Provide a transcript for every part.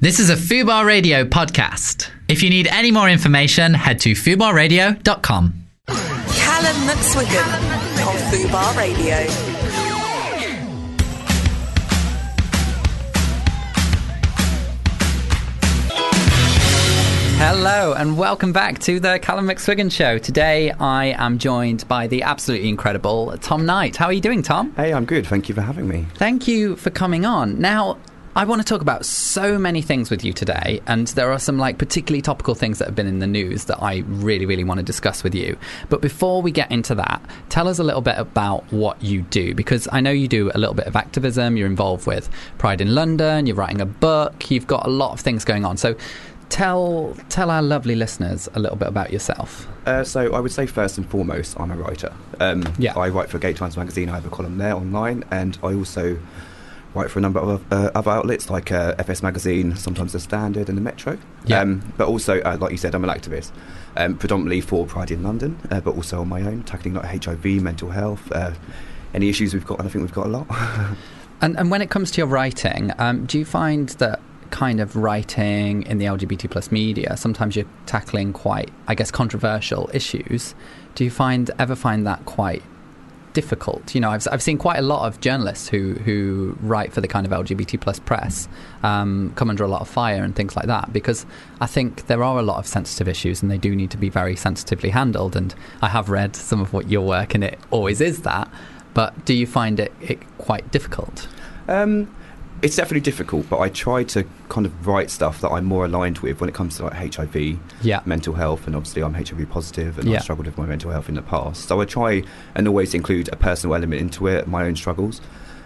This is a Fubar Radio podcast. If you need any more information, head to fubarradio.com. Calum McSwiggan on Fubar Radio. Hello and welcome back to the Calum McSwiggan Show. Today I am joined by the absolutely incredible Tom Knight. How are you doing, Tom? Hey, I'm good. Thank you for having me. Thank you for coming on. Now, I want to talk about so many things with you today, and there are some like particularly topical things that have been in the news that I really, really want to discuss with you. But before we get into that, tell us a little bit about what you do, because I know you do a little bit of activism. You're involved with Pride in London. You're writing a book. You've got a lot of things going on. So. Tell tell our lovely listeners a little bit about yourself. Uh, so, I would say first and foremost, I'm a writer. Um, Yeah. I write for Gay Times magazine. I have a column there online, and I also write for a number of uh, other outlets like uh, FS Magazine, sometimes the Standard, and the Metro. Yeah. Um, but also, uh, like you said, I'm an activist, um, predominantly for Pride in London, uh, but also on my own, tackling like HIV, mental health, uh, any issues we've got, and I think we've got a lot. And, and when it comes to your writing, um, do you find that kind of writing in the LGBT plus media, sometimes you're tackling quite, I guess, controversial issues. Do you find ever find that quite difficult? You know, I've, I've seen quite a lot of journalists who, who write for the kind of LGBT plus press um, come under a lot of fire and things like that because I think there are a lot of sensitive issues and they do need to be very sensitively handled. And I have read some of what your work and it always is that. But do you find it, it quite difficult? Um, it's definitely difficult, but I try to kind of write stuff that I'm more aligned with when it comes to like HIV, Yeah. mental health, and obviously I'm HIV positive and Yeah. I've struggled with my mental health in the past. So I try and always include a personal element into it, my own struggles.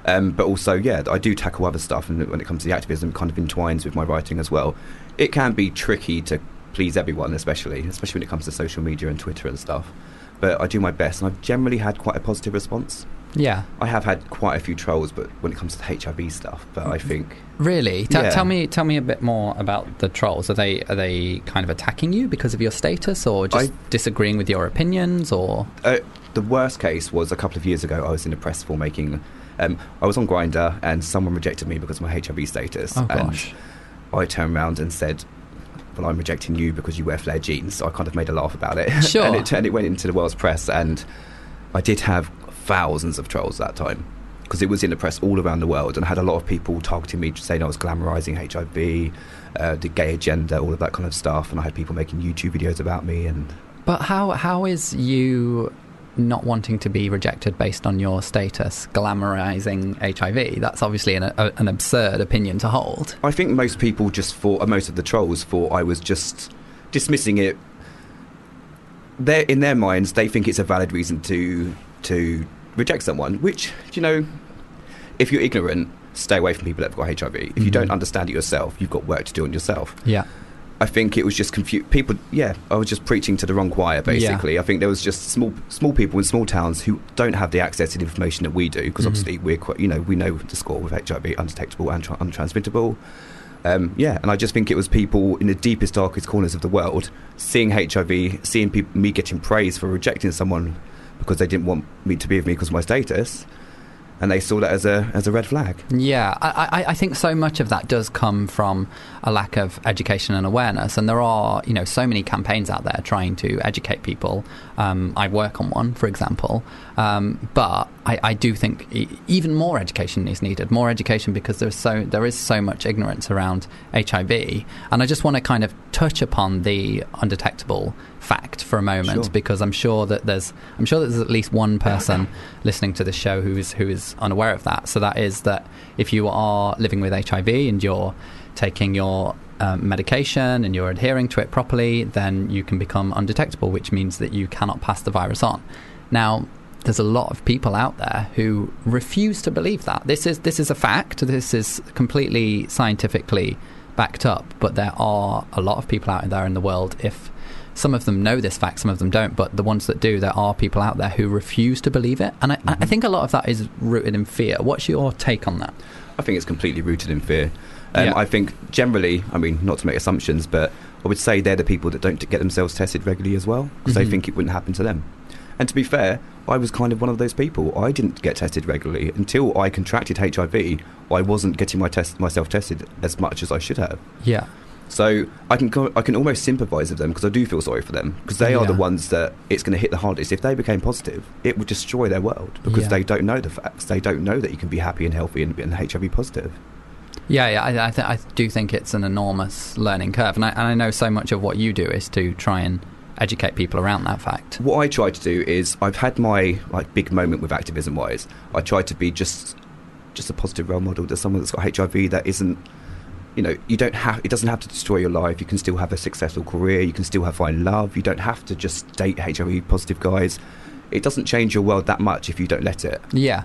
Um, but also, yeah, I do tackle other stuff, and when it comes to the activism, it kind of entwines with my writing as well. It can be tricky to please everyone, especially, especially when it comes to social media and Twitter and stuff. But I do my best, and I've generally had quite a positive response. Yeah. I have had quite a few trolls, but when it comes to the HIV stuff, but I think Really? T- Yeah. Tell me, tell me a bit more about the trolls. Are they are they kind of attacking you because of your status, or just I- disagreeing with your opinions, or uh, the worst case was a couple of years ago. I was in a press for making. Um, I was on Grindr, and someone rejected me because of my HIV status. Oh, and gosh. I turned around and said, "Well, I'm rejecting you because you wear flare jeans." So I kind of made a laugh about it. Sure. and, it, and it went into the world's press, and I did have thousands of trolls that time because it was in the press all around the world, and I had a lot of people targeting me, saying I was glamorizing HIV, uh, the gay agenda, all of that kind of stuff, and I had people making YouTube videos about me and. but how how is you not wanting to be rejected based on your status glamorizing HIV? That's obviously an, a, an absurd opinion to hold. I think most people just thought, uh, most of the trolls thought I was just dismissing it. They're, in their minds, they think it's a valid reason to to reject someone. Which, you know, if you're ignorant, stay away from people that've got HIV. If you Mhm. don't understand it yourself, you've got work to do on yourself. Yeah. I think it was just confused. People, yeah, I was just preaching to the wrong choir. Basically, I think there was just small, small people in small towns who don't have the access to the information that we do. Because Mhm. obviously, we're quite, you know, we know the score with HIV, undetectable and tra- untransmittable. Um, yeah, and I just think it was people in the deepest, darkest corners of the world seeing HIV, seeing peop me getting praise for rejecting someone because they didn't want me to be with me because of my status, and they saw that as a as a red flag. Yeah, I, I, think so much of that does come from a lack of education and awareness, and there are you know so many campaigns out there trying to educate people. Um, I work on one, for example, um, but I, I do think e- even more education is needed. More education because there's so there is so much ignorance around HIV, and I just want to kind of touch upon the undetectable fact for a moment Sure. because I'm sure that there's I'm sure that there's at least one person listening to this show who is who is unaware of that. So that is that if you are living with HIV and you're taking your um, medication and you're adhering to it properly, then you can become undetectable, which means that you cannot pass the virus on. Now, there's a lot of people out there who refuse to believe that. This is this is a fact. This is completely scientifically backed up. But there are a lot of people out there in the world. If some of them know this fact, some of them don't. But the ones that do, there are people out there who refuse to believe it. And I, I think a lot of that is rooted in fear. What's your take on that? I think it's completely rooted in fear. Um, Yeah. I think generally, I mean, not to make assumptions, but I would say they're the people that don't get themselves tested regularly as well because Mhm. they think it wouldn't happen to them. And to be fair, I was kind of one of those people. I didn't get tested regularly until I contracted HIV. I wasn't getting my test myself tested as much as I should have. Yeah. So I can I can almost sympathise with them because I do feel sorry for them because they are the ones that it's going to hit the hardest. If they became positive, it would destroy their world because Yeah. they don't know the facts. They don't know that you can be happy and healthy and, and HIV positive. Yeah, yeah, I, I, th- I do think it's an enormous learning curve, and I, and I know so much of what you do is to try and educate people around that fact. What I try to do is I've had my like big moment with activism wise. I try to be just just a positive role model to someone that's got HIV that isn't you know, you don't have it doesn't have to destroy your life. You can still have a successful career, you can still have find love. You don't have to just date HIV positive guys. It doesn't change your world that much if you don't let it. Yeah,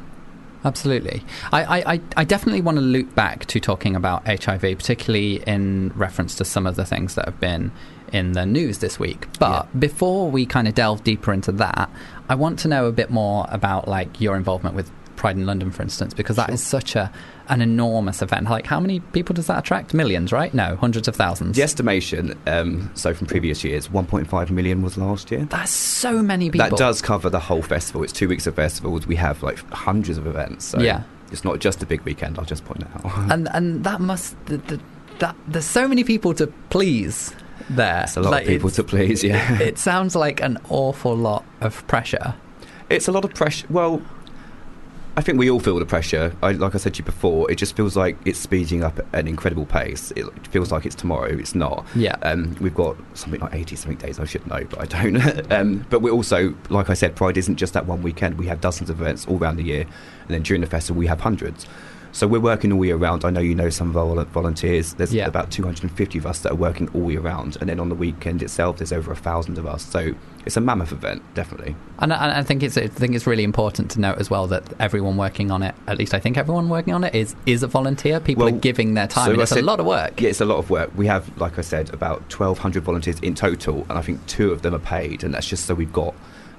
absolutely. I, I, I- definitely want to loop back to talking about HIV, particularly in reference to some of the things that have been in the news this week. But before we kind of delve deeper into that, I want to know a bit more about like your involvement with Pride in London, for instance, because that Sure. is such a an enormous event. Like, how many people does that attract? Millions, right? No, hundreds of thousands. The estimation, um, so from previous years, 1.5 million was last year. That's so many people. That does cover the whole festival. It's two weeks of festivals. We have like hundreds of events. So Yeah. it's not just a big weekend. I'll just point out. and and that must the, the, that there's so many people to please there. It's a lot Like, of people to please. Yeah, It sounds like an awful lot of pressure. it's a lot of pressure. Well, I think we all feel the pressure. I, like I said to you before, it just feels like it's speeding up at an incredible pace. It feels like it's tomorrow. It's not. Yeah. Um, we've got something like 80 something days. I should know, but I don't. um, but we're also, like I said, Pride isn't just that one weekend. We have dozens of events all around the year, and then during the festival we have hundreds. So we're working all year round. I know you know some of our volunteers. There's Yeah. about 250 of us that are working all year round, and then on the weekend itself, there's over a thousand of us. So it's a mammoth event, definitely. And I, I think it's I think it's really important to note as well that everyone working on it, at least I think everyone working on it is is a volunteer. People Well, are giving their time. so it's a lot of work. Yeah, it's a lot of work. We have, like I said, about 1,200 volunteers in total, and I think two of them are paid, and that's just so we've got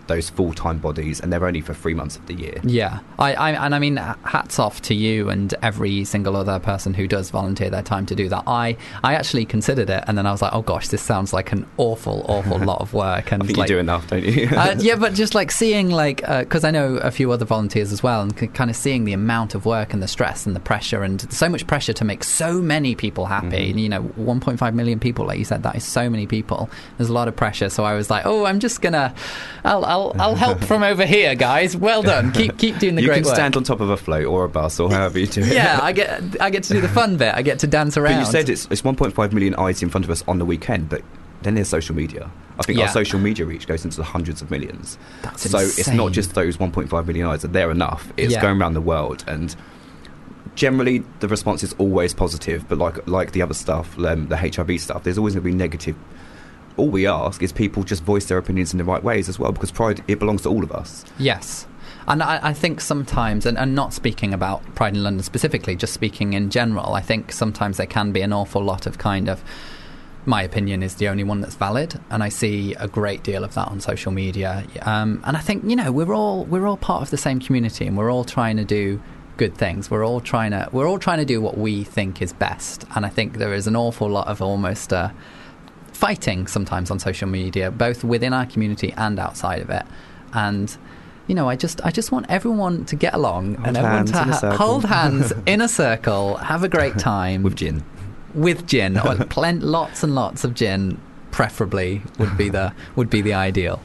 those full-time bodies, and they're only for three months of the year. Yeah, I, I and I mean, hats off to you and every single other person who does volunteer their time to do that. I, I actually considered it, and then I was like, oh gosh, this sounds like an awful, awful lot of work. And I think like, you do enough, don't you? uh, yeah, but just like seeing, like, because I know a few other volunteers as well, and c- kind of seeing the amount of work and the stress and the pressure, and so much pressure to make so many people happy. Mhm. You know, 1.5 million people, like you said, that is so many people. There's a lot of pressure. So I was like, oh, I'm just gonna, I'll, I'll, I'll help from over here, guys. Well done. Keep, keep doing the you great can work. stand on top of a float or a bus or however you do it. yeah, I get, I get to do the fun bit. I get to dance around. But you said it's, it's 1.5 million eyes in front of us on the weekend, but then there's social media. I think Yeah. our social media reach goes into the hundreds of millions. That's so it's not just those 1.5 million eyes; they're enough. It's Yeah. going around the world, and generally the response is always positive. But like like the other stuff, um, the HIV stuff, there's always going to be negative. All we ask is people just voice their opinions in the right ways as well, because pride it belongs to all of us. Yes. And I, I think sometimes, and, and not speaking about Pride in London specifically, just speaking in general, I think sometimes there can be an awful lot of kind of, my opinion is the only one that's valid, and I see a great deal of that on social media. Um, and I think you know we're all we're all part of the same community, and we're all trying to do good things. We're all trying to we're all trying to do what we think is best, and I think there is an awful lot of almost. Uh, fighting sometimes on social media, both within our community and outside of it. And you know, I just I just want everyone to get along Hold and everyone to ha- hold hands in a circle, have a great time With gin, with gin, or plen- lots and lots of gin, preferably would be the would be the ideal.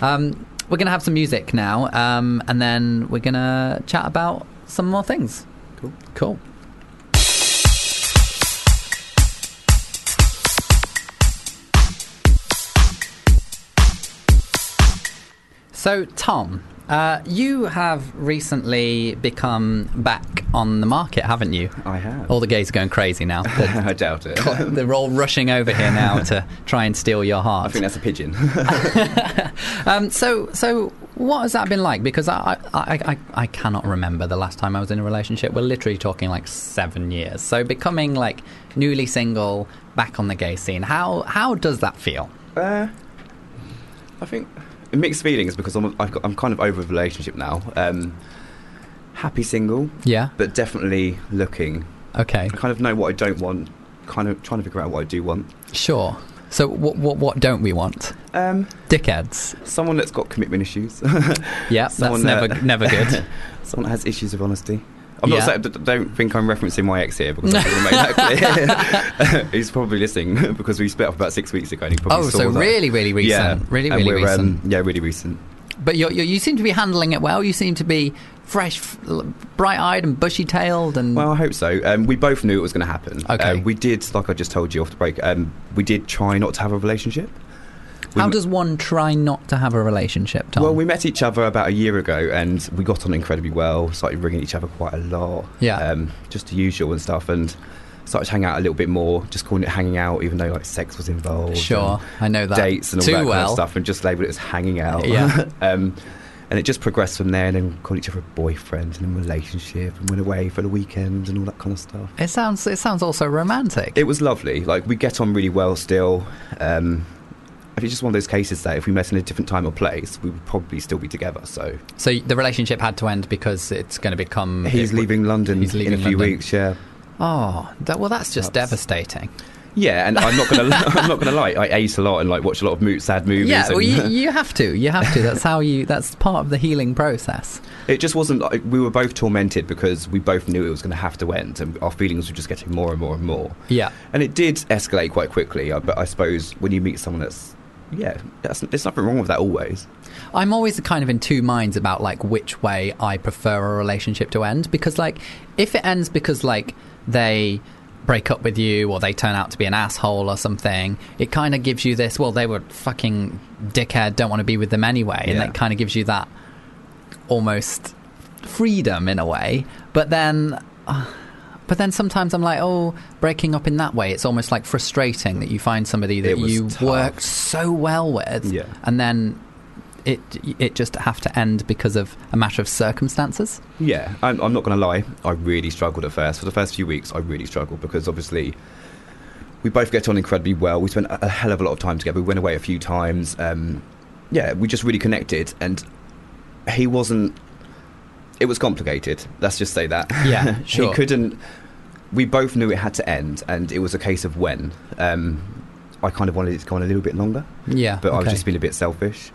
Um, we're gonna have some music now, um, and then we're gonna chat about some more things. Cool. Cool. So, Tom, uh, you have recently become back on the market, haven't you? I have. All the gays are going crazy now. I doubt it. they're all rushing over here now to try and steal your heart. I think that's a pigeon. Um, so, so what has that been like? Because I, I, I, I cannot remember the last time I was in a relationship. We're literally talking like seven years. So, becoming like newly single, back on the gay scene. How how does that feel? Uh, I think mixed feelings because I'm I've got, I'm kind of over a relationship now. Um, happy single, Yeah. but definitely looking. Okay. I kind of know what I don't want. Kind of trying to figure out what I do want. Sure. So what what what don't we want? Um, Dickheads. someone that's got commitment issues. Yeah, that's Someone never that- never good. someone that has issues with honesty. I'm Yeah. not saying, don't think I'm referencing my ex here because I want to make that clear. He's probably listening because we split up about six weeks ago. And he probably Oh, so that. really, really recent. Yeah, Really, really recent. Um, yeah, really recent. But you're, you you seem to be handling it well. You seem to be fresh, f- bright-eyed, and bushy-tailed, and Well, I hope so. Um, we both knew it was going to happen. Okay. Uh, we did, like I just told you off the break. Um, we did try not to have a relationship. How does one try not to have a relationship, Tom? Well, we met each other about a year ago, and we got on incredibly well. Started ringing each other quite a lot. Yeah. Um, just the usual and stuff, and started to hang out a little bit more. Just calling it hanging out, even though like sex was involved. sure, I know that Dates and all too that kind of stuff, and just labelled it as hanging out. Yeah. um, and it just progressed from there, and then called each other boyfriend and then relationship, and went away for the weekend and all that kind of stuff. It sounds it sounds also romantic. It was lovely. Like we get on really well still. Um, it's just one of those cases that if we met in a different time or place, we would probably still be together. So so the relationship had to end because it's going to become. he's it- leaving London he's leaving in a few London. weeks. Yeah, Oh, that, well, that's just That's- devastating. yeah. And I'm not gonna. I'm not gonna lie. I ate a lot and like watch a lot of mo- sad movies. Yeah, well, you, you have to. You have to. That's how you. That's part of the healing process. it just wasn't. Like, we were both tormented because we both knew it was going to have to end, and our feelings were just getting more and more and more. Yeah. And it did escalate quite quickly. uh, But I suppose when you meet someone that's yeah, that's, there's nothing wrong with that always. I'm always kind of in two minds about like which way I prefer a relationship to end because like if it ends because like they break up with you or they turn out to be an asshole or something, it kind of gives you this. Well, they were fucking dickhead. Don't want to be with them anyway, and Yeah. it kind of gives you that almost freedom in a way. But then. Uh, but then sometimes I'm like, oh, breaking up in that way, it's almost like frustrating that you find somebody that you tough. worked so well with, Yeah. and then it it just have to end because of a matter of circumstances. Yeah, I'm, I'm not going to lie. I really struggled at first. For the first few weeks, I really struggled because obviously we both get on incredibly well. We spent a a hell of a lot of time together. We went away a few times. Um, yeah, we just really connected, and he wasn't. It was complicated. Let's just say that. Yeah, sure. he couldn't. We both knew it had to end, and it was a case of when. Um, I kind of wanted it to go on a little bit longer, Yeah, but I was just being a bit selfish.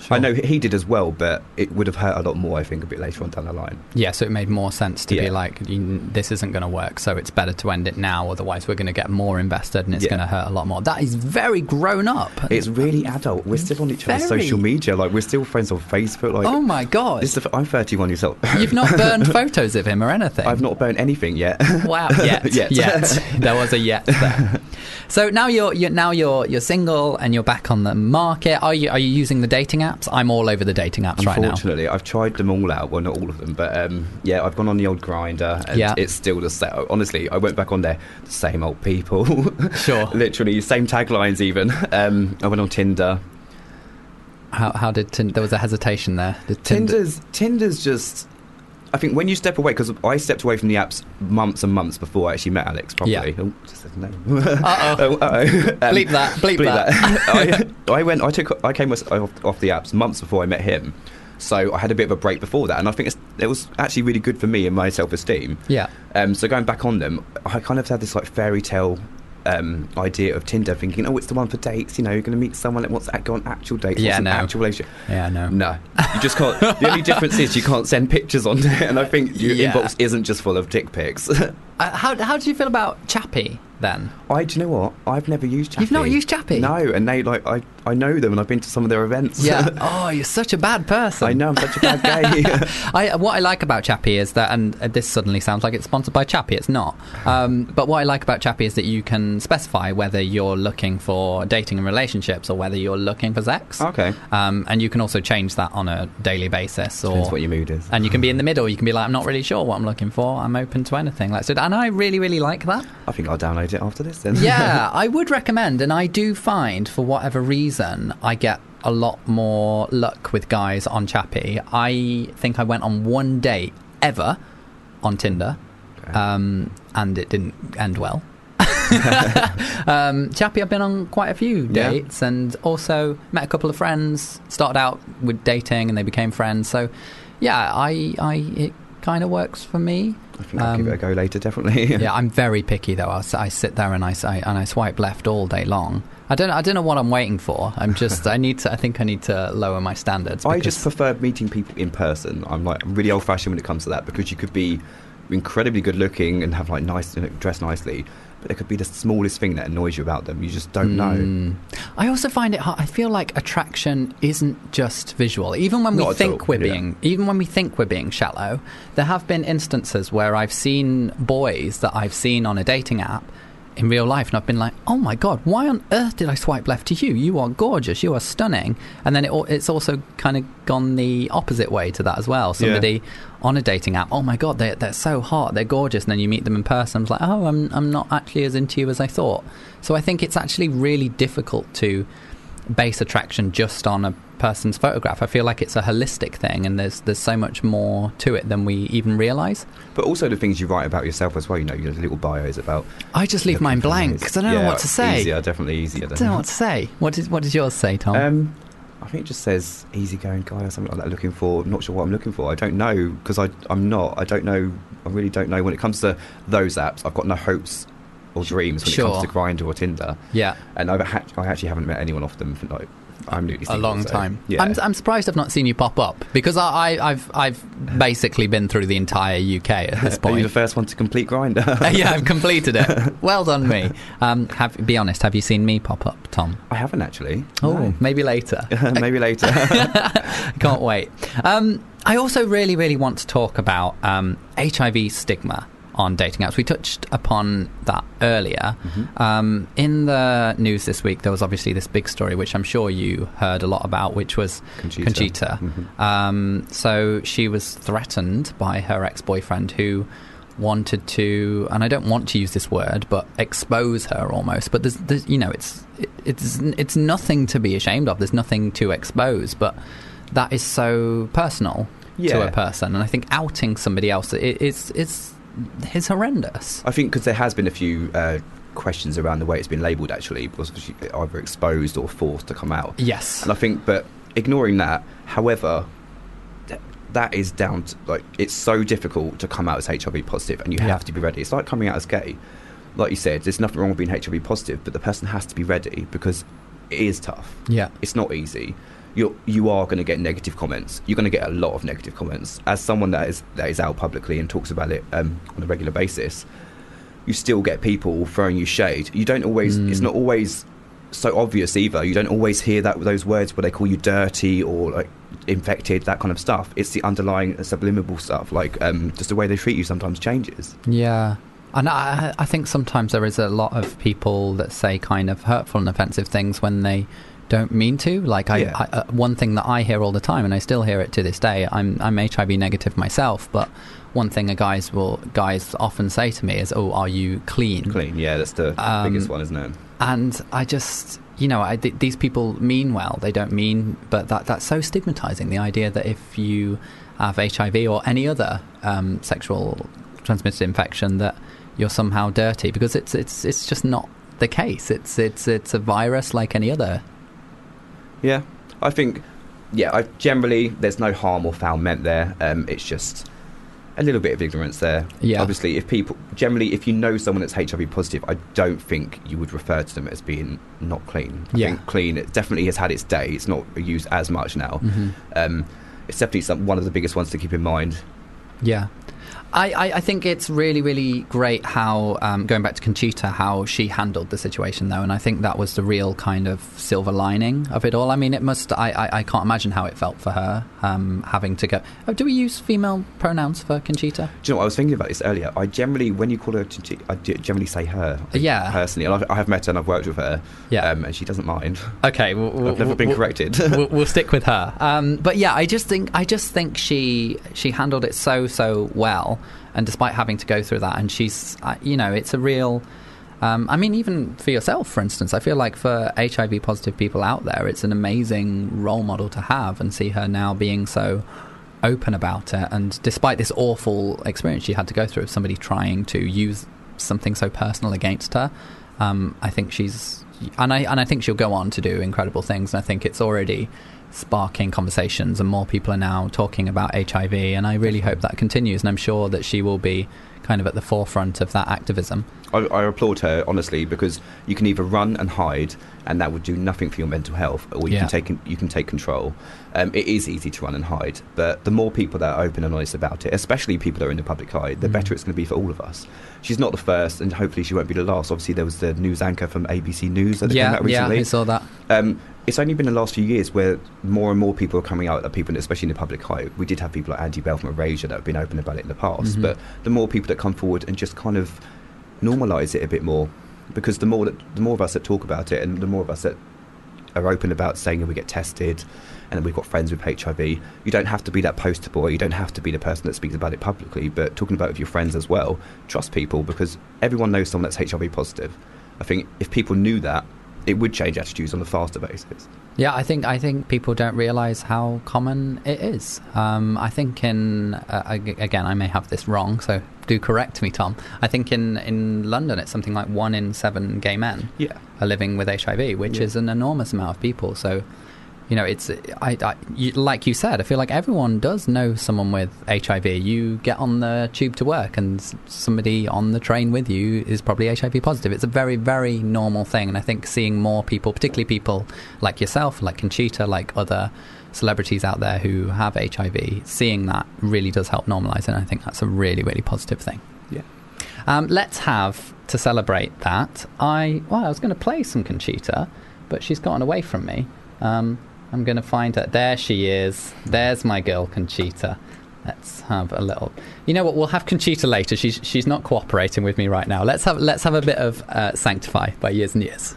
Sure. I know he did as well, but it would have hurt a lot more, I think, a bit later on down the line. Yeah, so it made more sense to be like, this isn't going to work, so it's better to end it now. Otherwise, we're going to get more invested, and it's Yeah. going to hurt a lot more. That is very grown up. It's really adult. We're still on each other's social media. Like we're still friends on Facebook. Like oh my god! this is the, I'm 31 years old. You've not burned photos of him or anything. I've not burned anything yet. Wow. Yet. Yet. Yet. There was a yet there. So now you're, you're now you're you're single and you're back on the market. Are you are you using the dating apps? I'm all over the dating apps right now. Unfortunately, I've tried them all out. Well, not all of them, but um, yeah, I've gone on the old Grindr, and Yeah. it's still the same. Honestly, I went back on there, the same old people. Sure. Literally, same taglines. Even um, I went on Tinder. How how did Tin- there was a hesitation there? Did Tinder- Tinder's Tinder's just. I think when you step away, because I stepped away from the apps months and months before I actually met Alex properly. Yeah. Oh, just said no. Uh-oh. Oh. Um, Bleep that, bleep that. I, I went. I took. I came off, off the apps months before I met him, so I had a bit of a break before that, and I think it's, it was actually really good for me and my self esteem. Yeah. Um, so going back on them, I kind of had this like fairy tale um, idea of Tinder, thinking, oh, it's the one for dates. You know, you're going to meet someone that wants to go on actual dates. Yeah, no. actual relationship. Yeah. No. No, you just can't. the only difference is you can't send pictures on there, and I think your Yeah. inbox isn't just full of dick pics. Uh, how how did you feel about Chappy then? I, do you know what? I've never used Chappy. You've not used Chappy? No, and they like I, I know them, and I've been to some of their events. Yeah. oh, you're such a bad person. I know I'm such a bad guy. I, what I like about Chappy is that, and uh, this suddenly sounds like it's sponsored by Chappy. It's not. Um, but what I like about Chappy is that you can specify whether you're looking for dating and relationships or whether you're looking for sex. okay, Um, and you can also change that on a daily basis. Or, depends what your mood is. and you can be in the middle. You can be like, I'm not really sure what I'm looking for. I'm open to anything. Like, so, and I really, really like that. I think I'll download it after this then. yeah, I would recommend, and I do find for whatever reason I get a lot more luck with guys on Chappy. I think I went on one date ever on Tinder, Okay. um, and it didn't end well. um, Chappy, I've been on quite a few Yeah. dates, and also met a couple of friends. Started out with dating, and they became friends. So, yeah, I, I, it kind of works for me. I think I'll give Um, it a go later, definitely. yeah, I'm very picky though. I sit there and I, I- and I swipe left all day long. I don't I don't know what I'm waiting for. I'm just I need to I think I need to lower my standards. I just prefer meeting people in person. I'm like I'm really old fashioned when it comes to that because you could be incredibly good looking and have like nice you know, dress nicely, but there could be the smallest thing that annoys you about them. You just don't know. Mm. I also find it hard. I feel like attraction isn't just visual. Even when we Not at think all, we're yeah. being, even when we think we're being shallow, there have been instances where I've seen boys that I've seen on a dating app in real life, and I've been like, "Oh my god, why on earth did I swipe left to you? You are gorgeous. You are stunning." And then it, it's also kind of gone the opposite way to that as well. Somebody on a dating app, "Oh my god, they're they're so hot, they're gorgeous," and then you meet them in person, it's like, "Oh, I'm I'm not actually as into you as I thought." So I think it's actually really difficult to base attraction just on a person's photograph. I feel like it's a holistic thing, and there's there's so much more to it than we even realise. But also the things you write about yourself as well. You know, your little bios about. I just leave mine blank because I don't know what to say. Easier, definitely easier. I don't know what to say. What did what does yours say, Tom? Um, I think it just says easygoing guy or something like that. Looking for, not sure what I'm looking for. I don't know because I I'm not. I don't know. I really don't know when it comes to those apps. I've got no hopes or dreams when it comes to Grindr or Tinder. yeah. And I've ha- I actually haven't met anyone off them for like I'm newly a long so, time. Yeah. I'm, I'm surprised I've not seen you pop up because I, I, I've I've basically been through the entire UK at this Are you the first one to complete Grindr? yeah, I've completed it. Well done, me. Um, have be honest. Have you seen me pop up, Tom? I haven't actually. Oh, No. maybe later. maybe later. Can't wait. Um, I also really, really want to talk about um, HIV stigma on dating apps. We touched upon that earlier. Mm-hmm. Um, in the news this week, there was obviously this big story, which I'm sure you heard a lot about, which was Conchita. Conchita. Mhm. Um, so she was threatened by her ex boyfriend who wanted to, and I don't want to use this word, but expose her almost. But there's, there's you know, it's it, it's it's nothing to be ashamed of. There's nothing to expose, but that is so personal to a person, and I think outing somebody else it, it's it's it's horrendous. I think because there has been a few uh, questions around the way it's been labelled actually, because either exposed or forced to come out. Yes. And I think, but ignoring that, however, th- that is down to like it's so difficult to come out as HIV positive, and you Yeah. have to be ready. It's like coming out as gay. Like you said, there's nothing wrong with being HIV positive, but the person has to be ready because it is tough. Yeah. It's not easy. You're, you are going to get negative comments. You're going to get a lot of negative comments. As someone that is that is out publicly and talks about it um, on a regular basis, you still get people throwing you shade. You don't always. Mm. It's not always so obvious either. You don't always hear that those words where they call you dirty or like infected, that kind of stuff. It's the underlying subliminal stuff, like um, just the way they treat you sometimes changes. Yeah. And I, I think sometimes there is a lot of people that say kind of hurtful and offensive things when they don't mean to. Like I, Yeah. I uh, one thing that I hear all the time, and I still hear it to this day. I'm I'm HIV negative myself, but one thing a guys will guys often say to me is, "Oh, are you clean?" Clean, yeah, that's the Um, biggest one, isn't it? And I just, you know, I, th- these people mean well. They don't mean, but that that's so stigmatizing. The idea that if you have HIV or any other um, sexual transmitted infection, that you're somehow dirty because it's it's it's just not the case. It's it's it's a virus like any other. Yeah, I think, yeah, I generally there's no harm or foul meant there. Um, it's just a little bit of ignorance there. Yeah. Obviously, if people generally, if you know someone that's HIV positive, I don't think you would refer to them as being not clean. I Yeah. think clean it definitely has had its day. It's not used as much now. Mhm. Um, it's definitely some, one of the biggest ones to keep in mind. Yeah. I, I, I think it's really, really great how, um, going back to Conchita, how she handled the situation, though. And I think that was the real kind of silver lining of it all. I mean, it must, I, I, I can't imagine how it felt for her um, having to go. Oh, do we use female pronouns for Conchita? Do you know what I was thinking about this earlier? I generally, when you call her, Chinchi- I generally say her. Yeah. Personally, and I've, I have met her and I've worked with her. Yeah. Um, and she doesn't mind. Okay, we'll, I've never been we'll- corrected. we'll, we'll stick with her. Um, but yeah, I just think I just think she she handled it so so well, and despite having to go through that, and she's uh, you know it's a real. Um, I mean, even for yourself, for instance, I feel like for HIV positive people out there, it's an amazing role model to have, and see her now being so open about it. And despite this awful experience she had to go through of somebody trying to use something so personal against her, um, I think she's and I and I think she'll go on to do incredible things. And I think it's already sparking conversations, and more people are now talking about HIV. And I really hope that continues. And I'm sure that she will be kind of at the forefront of that activism. I, I applaud her honestly because you can either run and hide, and that would do nothing for your mental health, or you Yeah. can take you can take control. Um, it is easy to run and hide, but the more people that are open and honest about it, especially people that are in the public eye, the Mm. better it's going to be for all of us. She's not the first, and hopefully she won't be the last. Obviously, there was the news anchor from ABC News that came Yeah, out yeah, recently. I saw that. Um, it's only been the last few years where more and more people are coming out, that people, especially in the public eye. We did have people like Andy Bell from Erasure that have been open about it in the past, Mhm. but the more people that come forward and just kind of normalise it a bit more, because the more that the more of us that talk about it, and the more of us that are open about saying that we get tested, and that we've got friends with HIV. You don't have to be that poster boy. You don't have to be the person that speaks about it publicly, but talking about it with your friends as well. Trust people because everyone knows someone that's HIV positive. I think if people knew that, it would change attitudes on a faster basis. Yeah, I think I think people don't realise how common it is. Um, I think in uh, again, I may have this wrong, so do correct me, Tom. I think in in London, it's something like one in seven gay men Yeah. are living with HIV, which Yeah. is an enormous amount of people. So, you know, it's I, I you, like you said, I feel like everyone does know someone with HIV. You get on the tube to work, and somebody on the train with you is probably HIV positive. It's a very very normal thing, and I think seeing more people, particularly people like yourself, like Conchita, like other celebrities out there who have HIV, seeing that really does help normalise it. And I think that's a really really positive thing. Yeah. Um, let's have to celebrate that. I well, I was going to play some Conchita, but she's gotten away from me. Um, I'm going to find her. There she is. There's my girl Conchita. Let's have a little. You know what? We'll have Conchita later. She's she's not cooperating with me right now. Let's have let's have a bit of uh, Sanctify by Years and Years.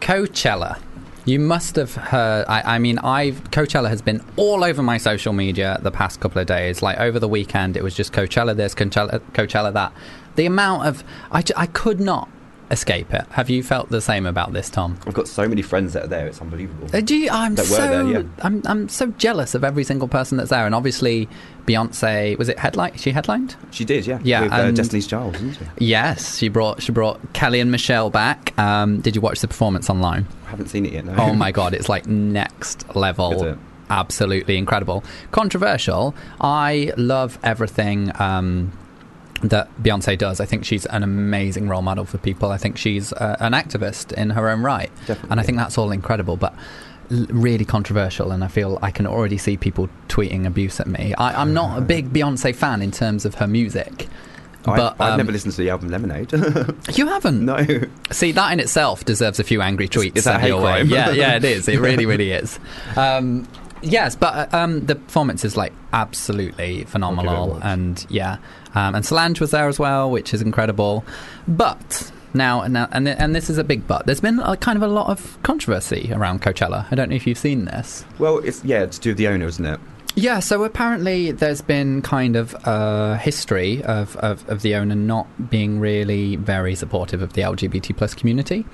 Coachella. You must have heard. I, I mean, I've Coachella has been all over my social media the past couple of days. Like over the weekend, it was just Coachella this, Coachella, Coachella that. The amount of I, I could not escape it. Have you felt the same about this, Tom? I've got so many friends that are there, it's unbelievable. Uh, do you, I'm That were so there, yeah. I'm I'm so jealous of every single person that's there, and obviously Beyonce was it headline? She headlined. She did, yeah. Yeah, With uh, Destiny's Child, didn't she? Yes, she brought she brought Kelly and Michelle back. Um, did you watch the performance online? Haven't seen it yet, no. oh my god, it's like next level. Absolutely incredible. Controversial. I love everything um, that Beyonce does. I think she's an amazing role model for people. I think she's uh, an activist in her own right. Definitely, And I think that's all incredible, but really controversial. And I feel I can already see people tweeting abuse at me. I, I'm not a big Beyonce fan in terms of her music. I, But I've um, never listened to the album Lemonade. You haven't? no. See, that in itself deserves a few angry tweets is that hate crime? Yeah, yeah, it is. It really, really is. Um, yes, but uh, um, the performance is like absolutely phenomenal, and yeah, um, and Solange was there as well, which is incredible. But now, now, and and this is a big but. There's been a, kind of a lot of controversy around Coachella. I don't know if you've seen this. Well, it's yeah, it's due to do with the owner, isn't it? Yeah, so apparently there's been kind of a history of, of, of the owner not being really very supportive of the LGBT plus community.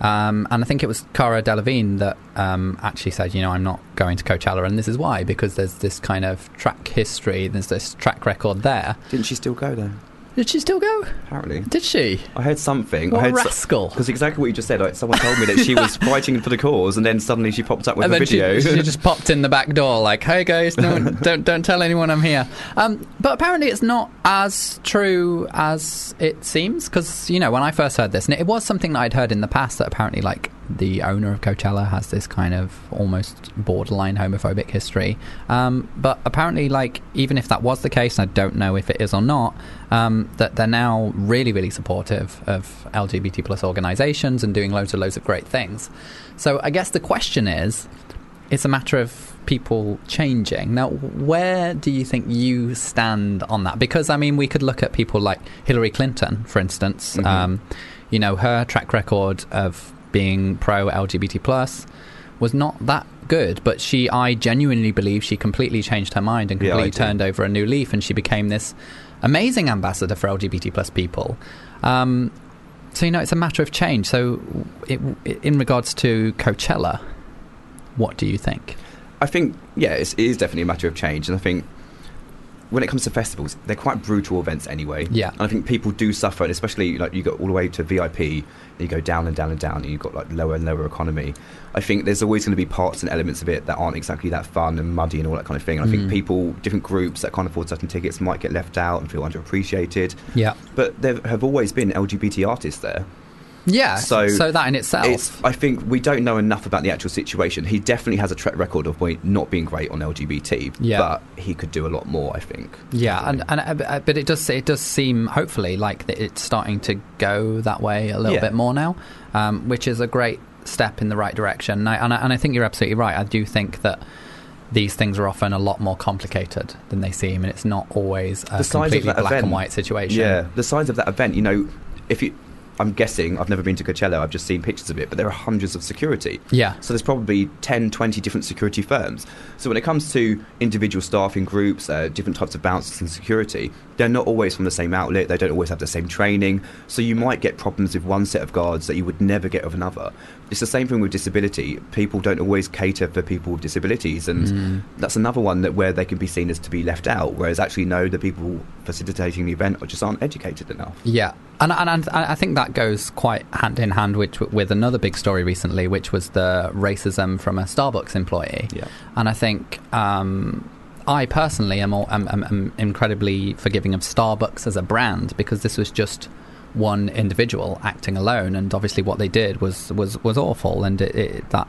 Um, and I think it was Cara Delevingne that um, actually said, you know, I'm not going to Coachella, and this is why, because there's this kind of track history, there's this track record there. Didn't she still go there? Did she still go? Apparently. Did she? I heard something. What I a heard rascal. Because exactly what you just said. Like, someone told me that she was fighting for the cause, and then suddenly she popped up with and a then she, video. she just popped in the back door like, "Hey guys, no, one- don't don't tell anyone I'm here." Um, but apparently, it's not as true as it seems because you know when I first heard this, and it was something that I'd heard in the past that apparently like the owner of Coachella has this kind of almost borderline homophobic history. Um, but apparently, like even if that was the case, and I don't know if it is or not, um, that they're now really really supportive of LGBT plus organisations and doing loads and loads of great things. So I guess the question is it's a matter of people changing. Now, where do you think you stand on that? Because, I mean, we could look at people like Hillary Clinton, for instance. Mhm. Um, you know, her track record of being pro LGBT plus was not that good, but she, I genuinely believe she completely changed her mind and completely do. turned over a new leaf, and she became this amazing ambassador for LGBT plus people. Um, so you know, it's a matter of change. So, it, in regards to Coachella, what do you think? I think, yeah, it's, it is definitely a matter of change, and I think when it comes to festivals, they're quite brutal events anyway. Yeah. And I think people do suffer, and especially like you go all the way to VIP, and you go down and down and down, and you've got like lower and lower economy. I think there's always going to be parts and elements of it that aren't exactly that fun and muddy and all that kind of thing. And I Mm. think people, different groups that can't afford certain tickets might get left out and feel underappreciated. Yeah. But there have always been LGBT artists there. Yeah. So- So, that in itself. It's, I think we don't know enough about the actual situation. He definitely has a track record of not being great on LGBT, Yeah. but he could do a lot more. I think. Yeah, and, and uh, but it does it does seem hopefully like that it's starting to go that way a little Yeah. bit more now, um, which is a great step in the right direction. And I, and I, and I think you're absolutely right. I do think that these things are often a lot more complicated than they seem, and it's not always a The size of completely black event- and white situation. Yeah, the size of that event. You know, if you, I'm guessing I've never been to Coachella. I've just seen pictures of it, but there are hundreds of security. Yeah. So there's probably 10, 20 different security firms. So when it comes to individual staffing groups, uh, different types of bouncers and security, they're not always from the same outlet. They don't always have the same training. So you might get problems with one set of guards that you would never get with another. It's the same thing with disability. People don't always cater for people with disabilities, and Mm. that's another one that where they can be seen as to be left out. Whereas actually, no, the people facilitating the event are just aren't educated enough. Yeah, and, and, and I think that goes quite hand in hand with, with another big story recently, which was the racism from a Starbucks employee. Yeah. And I think um, I personally am, all, am, am, am incredibly forgiving of Starbucks as a brand because this was just one individual acting alone, and obviously what they did was was, was awful, and it, it, that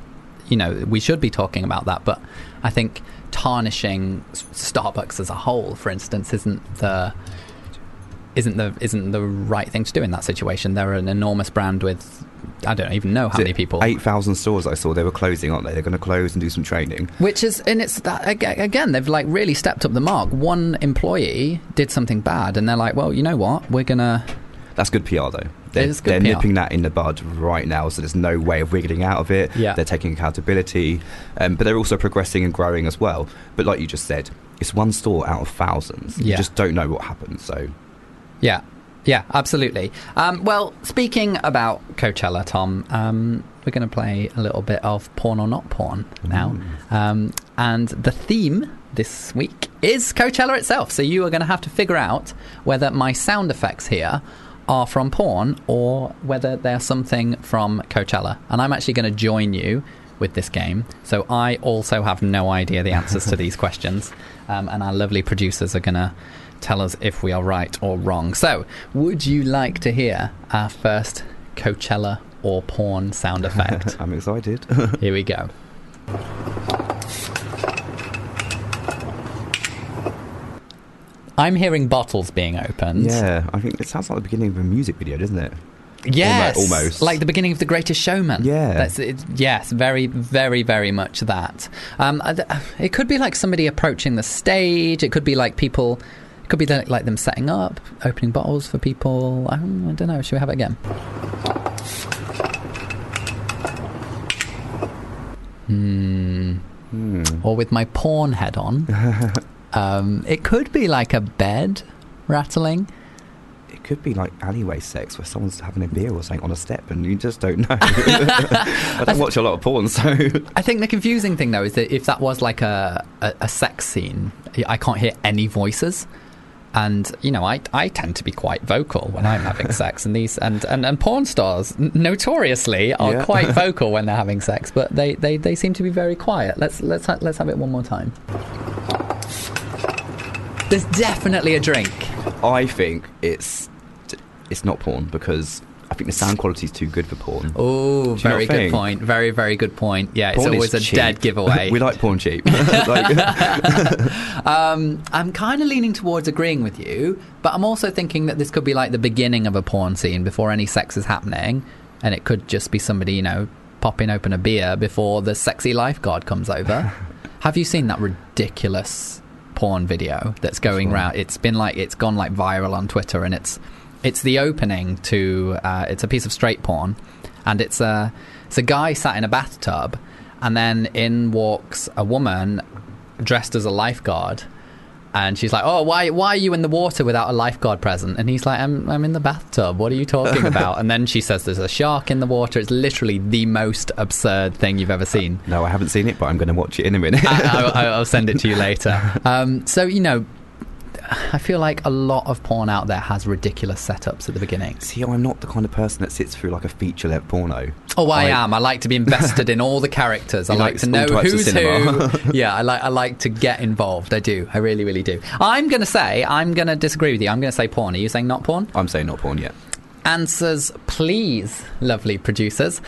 you know we should be talking about that, but I think tarnishing Starbucks as a whole, for instance, isn't the isn't the isn't the right thing to do in that situation. They're an enormous brand with I don't even know how many people. Eight thousand stores I saw they were closing, aren't they? They're going to close and do some training. Which is, and it's that again, they've like really stepped up the mark. One employee did something bad, and they're like, well, you know what? We're gonna. That's good PR though. They're, they're PR. nipping that in the bud right now, so there's no way of wiggling out of it. Yeah. They're taking accountability, um, but they're also progressing and growing as well. But like you just said, it's one store out of thousands. You just don't know what happens. So Yeah, yeah, absolutely. Um, well, speaking about Coachella, Tom, um, we're going to play a little bit of porn or not porn now, um, and the theme this week is Coachella itself. So you are going to have to figure out whether my sound effects here are from porn or whether they're something from Coachella. And I'm actually going to join you with this game. So I also have no idea the answers to these questions. Um, and our lovely producers are going to tell us if we are right or wrong. So, would you like to hear our first Coachella or porn sound effect? I'm excited. Here we go. I'm hearing bottles being opened. yeah, I think it sounds like the beginning of a music video, doesn't it? Yes, Almo- almost. like the beginning of The Greatest Showman. Yeah. That's it, yes, very, very, very much that. Um, it could be like somebody approaching the stage. It could be like people. It could be like, like them setting up, opening bottles for people. I don't, I don't know. Should we have it again? Hmm. Hmm. Or with my porn head on. um, it could be like a bed rattling. Could be like alleyway sex where someone's having a beer or something on a step and you just don't know. I don't watch a lot of porn, so I think the confusing thing though is that if that was like a, a, a sex scene, I can't hear any voices. And you know, I, I tend to be quite vocal when I'm having sex, and these and, and, and porn stars notoriously are Yeah. quite vocal when they're having sex, but they, they, they seem to be very quiet. Let's let's ha- let's have it one more time. There's definitely a drink. I think it's it's not porn because I think the sound quality is too good for porn. Oh, very good think? point. Very very good point. Yeah, Porn it's always a cheap. dead giveaway. we like porn cheap. Like- Um, I'm kind of leaning towards agreeing with you, but I'm also thinking that this could be like the beginning of a porn scene before any sex is happening, and it could just be somebody, you know, popping open a beer before the sexy lifeguard comes over. Have you seen that ridiculous porn video that's going one? round? It's been like it's gone like viral on Twitter, and it's it's the opening to uh, it's a piece of straight porn, and it's a it's a guy sat in a bathtub, and then in walks a woman dressed as a lifeguard. And she's like, "Oh, why? Why are you in the water without a lifeguard present?" And he's like, "I'm, I'm in the bathtub. What are you talking about?" and then she says, "There's a shark in the water." It's literally the most absurd thing you've ever seen. no, I haven't seen it, but I'm going to watch it in a minute. I, I, I'll send it to you later. Um, so you know, I feel like a lot of porn out there has ridiculous setups at the beginning. See, I'm not the kind of person that sits through like a feature-length porno. Oh, I, I- am. I like to be invested in all the characters. I like, like to know who's who. yeah, I like. I like to get involved. I do. I really, really do. I'm going to say. I'm going to disagree with you. I'm going to say porn. Are you saying not porn? I'm saying not porn yet. Answers, please, lovely producers.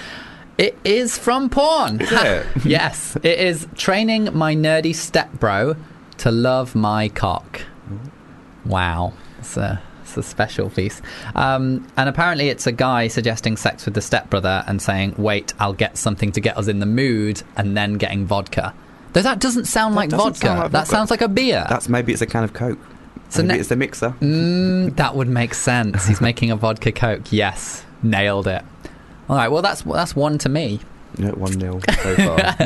It is from porn. Is it? yes, it is training my nerdy stepbro to love my cock. Wow, it's a, it's a special piece. Um, and apparently, it's a guy suggesting sex with the stepbrother and saying, "Wait, I'll get something to get us in the mood," and then getting vodka. Though that doesn't sound That like doesn't vodka. sound like that vodka. sounds like a beer. That's maybe it's a can of Coke. So maybe ne- it's the mixer. Mm, that would make sense. He's making a vodka coke. Yes, nailed it. All right. Well, that's that's one to me. Yeah, one 0 so far.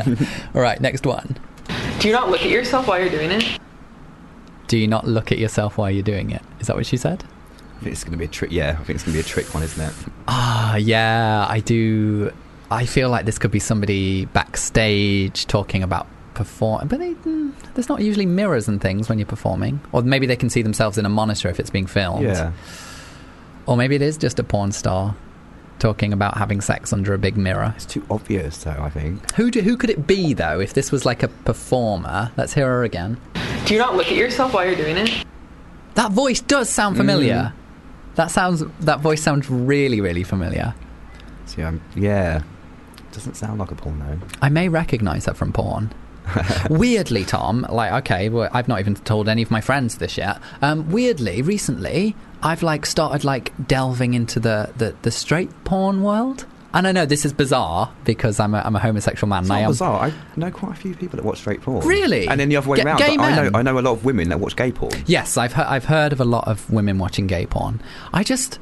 All right. Next one. Do you not look at yourself while you're doing it? Do you not look at yourself while you're doing it? Is that what she said? I think it's going to be a trick. Yeah, I think it's going to be a trick one, isn't it? Ah, yeah. I do. I feel like this could be somebody backstage talking about perform, but they, mm, there's not usually mirrors and things when you're performing, or maybe they can see themselves in a monitor if it's being filmed. Yeah. Or maybe it is just a porn star talking about having sex under a big mirror. It's too obvious, though. I think. Who do, who could it be though? If this was like a performer, let's hear her again. Do you not look at yourself while you're doing it? That voice does sound familiar. That sounds. That voice sounds really, really familiar. See, um, yeah. Doesn't sound like a porn porno. I may recognise that from porn. weirdly, Tom, like okay, well, I've not even told any of my friends this yet. Um, weirdly, recently, I've like started like delving into the, the, the straight porn world. And I know this is bizarre because I'm a, I'm a homosexual man. It's and I not am bizarre. I know quite a few people that watch straight porn. Really? And then the other way Ga- around. gay but I know men? I know a lot of women that watch gay porn. Yes, I've heard, I've heard of a lot of women watching gay porn. I just,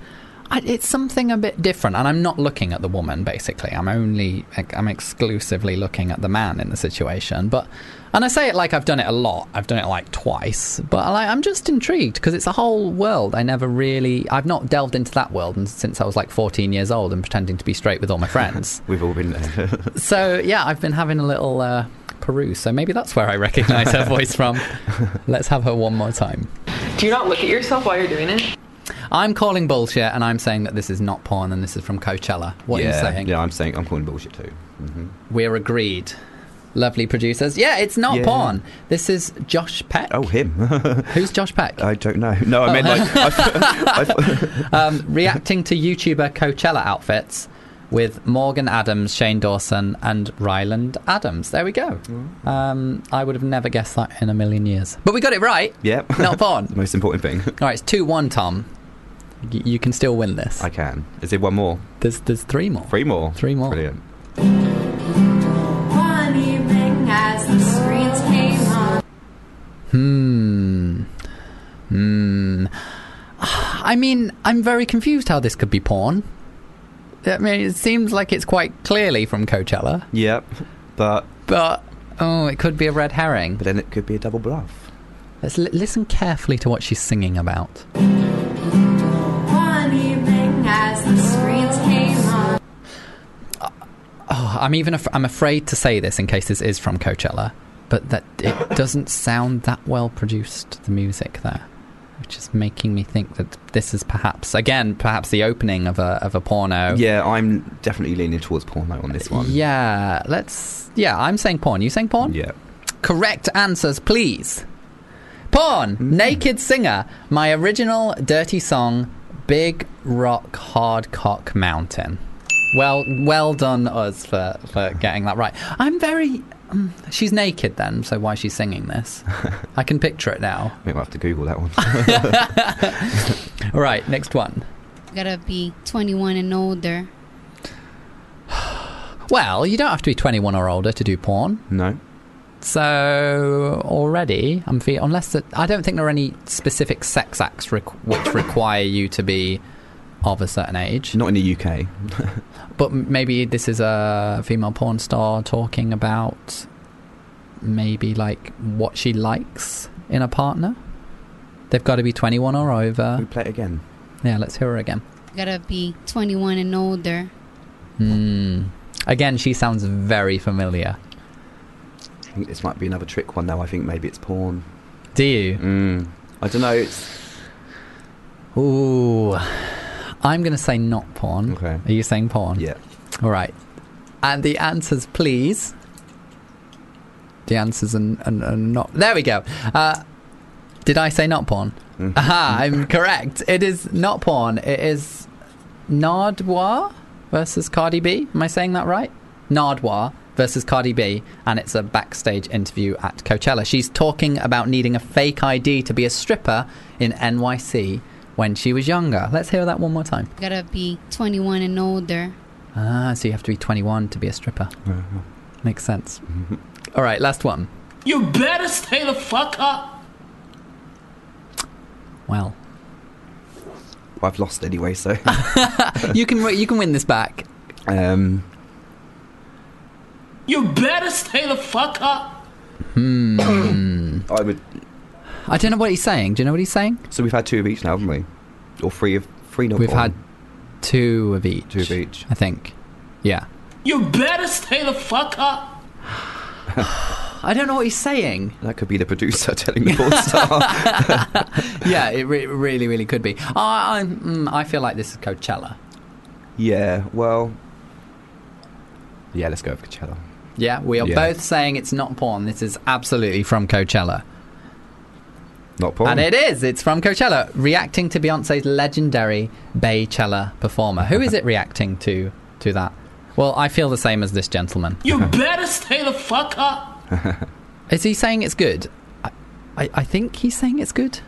I, it's something a bit different, and I'm not looking at the woman. Basically, I'm only, I'm exclusively looking at the man in the situation. But, and I say it like I've done it a lot. I've done it like twice, but like, I'm just intrigued because it's a whole world. I never really, I've not delved into that world and since I was like 14 years old and pretending to be straight with all my friends. We've all been there. so yeah, I've been having a little uh, peruse. So maybe that's where I recognise her voice from. Let's have her one more time. Do you not look at yourself while you're doing it? I'm calling bullshit, and I'm saying that this is not porn, and this is from Coachella. What yeah, are you saying? Yeah, I'm saying I'm calling bullshit too. hmm We're agreed. Lovely producers. Yeah, it's not Yeah. porn. This is Josh Peck. Oh, him. Who's Josh Peck? I don't know. No, I meant like. I, I, um, reacting to YouTuber Coachella outfits with Morgan Adams, Shane Dawson, and Ryland Adams. There we go. Mm. Um, I would have never guessed that in a million years. But we got it right. yep. Not porn. the most important thing. All right, it's 2 1, Tom. Y- you can still win this. I can. Is it one more? There's, there's three more. Three more. Three more. Brilliant. One evening as the screens came on. Hmm. Hmm. I mean, I'm very confused how this could be porn. I mean, it seems like it's quite clearly from Coachella, Yep. But but oh, it could be a red herring. but then it could be a double bluff. Let's li- listen carefully to what she's singing about. Oh, I'm even af- I'm afraid to say this in case this is from Coachella, but that it doesn't sound that well produced. The music there, which is making me think that this is perhaps again perhaps the opening of a of a porno. Yeah, I'm definitely leaning towards porno on this one. Yeah, let's. Yeah, I'm saying porn. You saying porn? Yeah. Correct answers, please. Porn. Mm. Naked singer. My original dirty song. Big Rock Hard Cock Mountain. Well, well done us for for getting that right. I'm very. Um, she's naked then, so why is she singing this? I can picture it now. I think we'll have to Google that one. All right, next one. Gotta be 21 and older. Well, you don't have to be 21 or older to do porn. no. So already, I'm fe- unless that I don't think there are any specific sex acts requ- which require you to be of a certain age. Not in the UK. But maybe this is a female porn star talking about maybe like what she likes in a partner. They've got to be 21 or over. We over. play it again. Yeah, let's hear her again. Gotta be 21 and older. Hmm. Again, she sounds very familiar. I think this might be another trick one though. I think maybe it's porn. Do you? Mm. I don't know. It's Ooh, I'm going to say not porn. Okay. Are you saying porn? yeah. All right. And the answers, please. The answers and not. There we go. Uh, did I say not porn? Mhm. Aha, I'm correct. It is not porn. It is Nardwuar versus Cardi B. Am I saying that right? Nardwuar versus Cardi B, and it's a backstage interview at Coachella. She's talking about needing a fake ID to be a stripper in NYC when she was younger. Let's hear that one more time. You Gotta be 21 and older. Ah, so you have to be 21 to be a stripper. Uh-huh. Makes sense. All right, last one. You better stay the fuck up. Well, I've lost anyway, so. you can you can win this back. um, You better stay the fuck up. Hmm. I would. I don't know what he's saying. Do you know what he's saying? So we've had two of each now, haven't we? Or three of three. Not We've porn. had two of each. two of each. I think. Yeah. You better stay the fuck up. I don't know what he's saying. That could be the producer telling the porn star. yeah, it re- really, really could be. I, I, mm, I feel like this is Coachella. yeah. Well. Yeah. Let's go with Coachella. Yeah, we are Yeah. both saying it's not porn. This is absolutely from Coachella. Not porn. And it is. It's from Coachella, reacting to Beyonce's legendary Baychella performer. Who is it reacting to to that? Well, I feel the same as this gentleman. You better stay the fuck up. Is he saying it's good? I, I, I think he's saying it's good.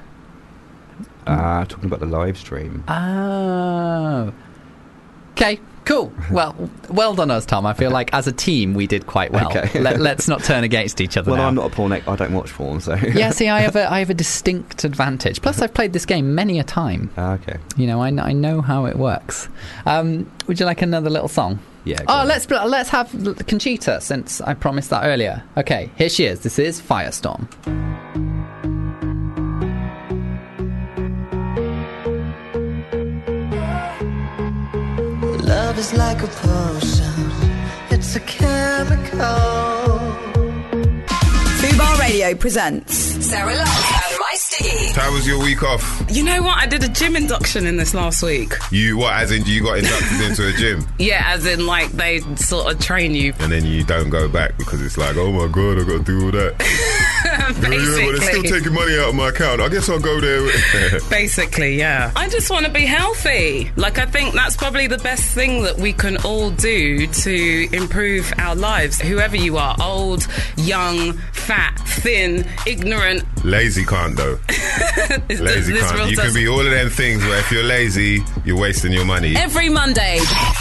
Ah, talking about the live stream. Oh. Okay, cool. Well, well done us, Tom. I feel like as a team we did quite well. Okay. Let, let's not turn against each other Well, now. I'm not a porn. I don't watch porn, so. yeah, see, I have a I have a distinct advantage. Plus, I've played this game many a time. Ah, okay. You know, I, I know how it works. Um, would you like another little song? Yeah. Oh, on. let's let's have Conchita since I promised that earlier. Okay, here she is. This is Firestorm. Love is like a potion, it's a chemical. Fubar Radio presents Sarah Love and How was your week off? You know what? I did a gym induction in this last week. You what? As in, you got inducted into a gym, Yeah, as in like they sort of train you. and then you don't go back because it's like, oh my god, I got to do all that. Yeah, but they're still taking money out of my account. I guess I'll go there. basically, yeah. I just want to be healthy. Like I think that's probably the best thing that we can all do to improve our lives. Whoever you are, old, young, fat, thin, ignorant. lazy can't though. Is Lazy this real can't. You can be all of them things where if you're lazy, you're wasting your money. Every Monday,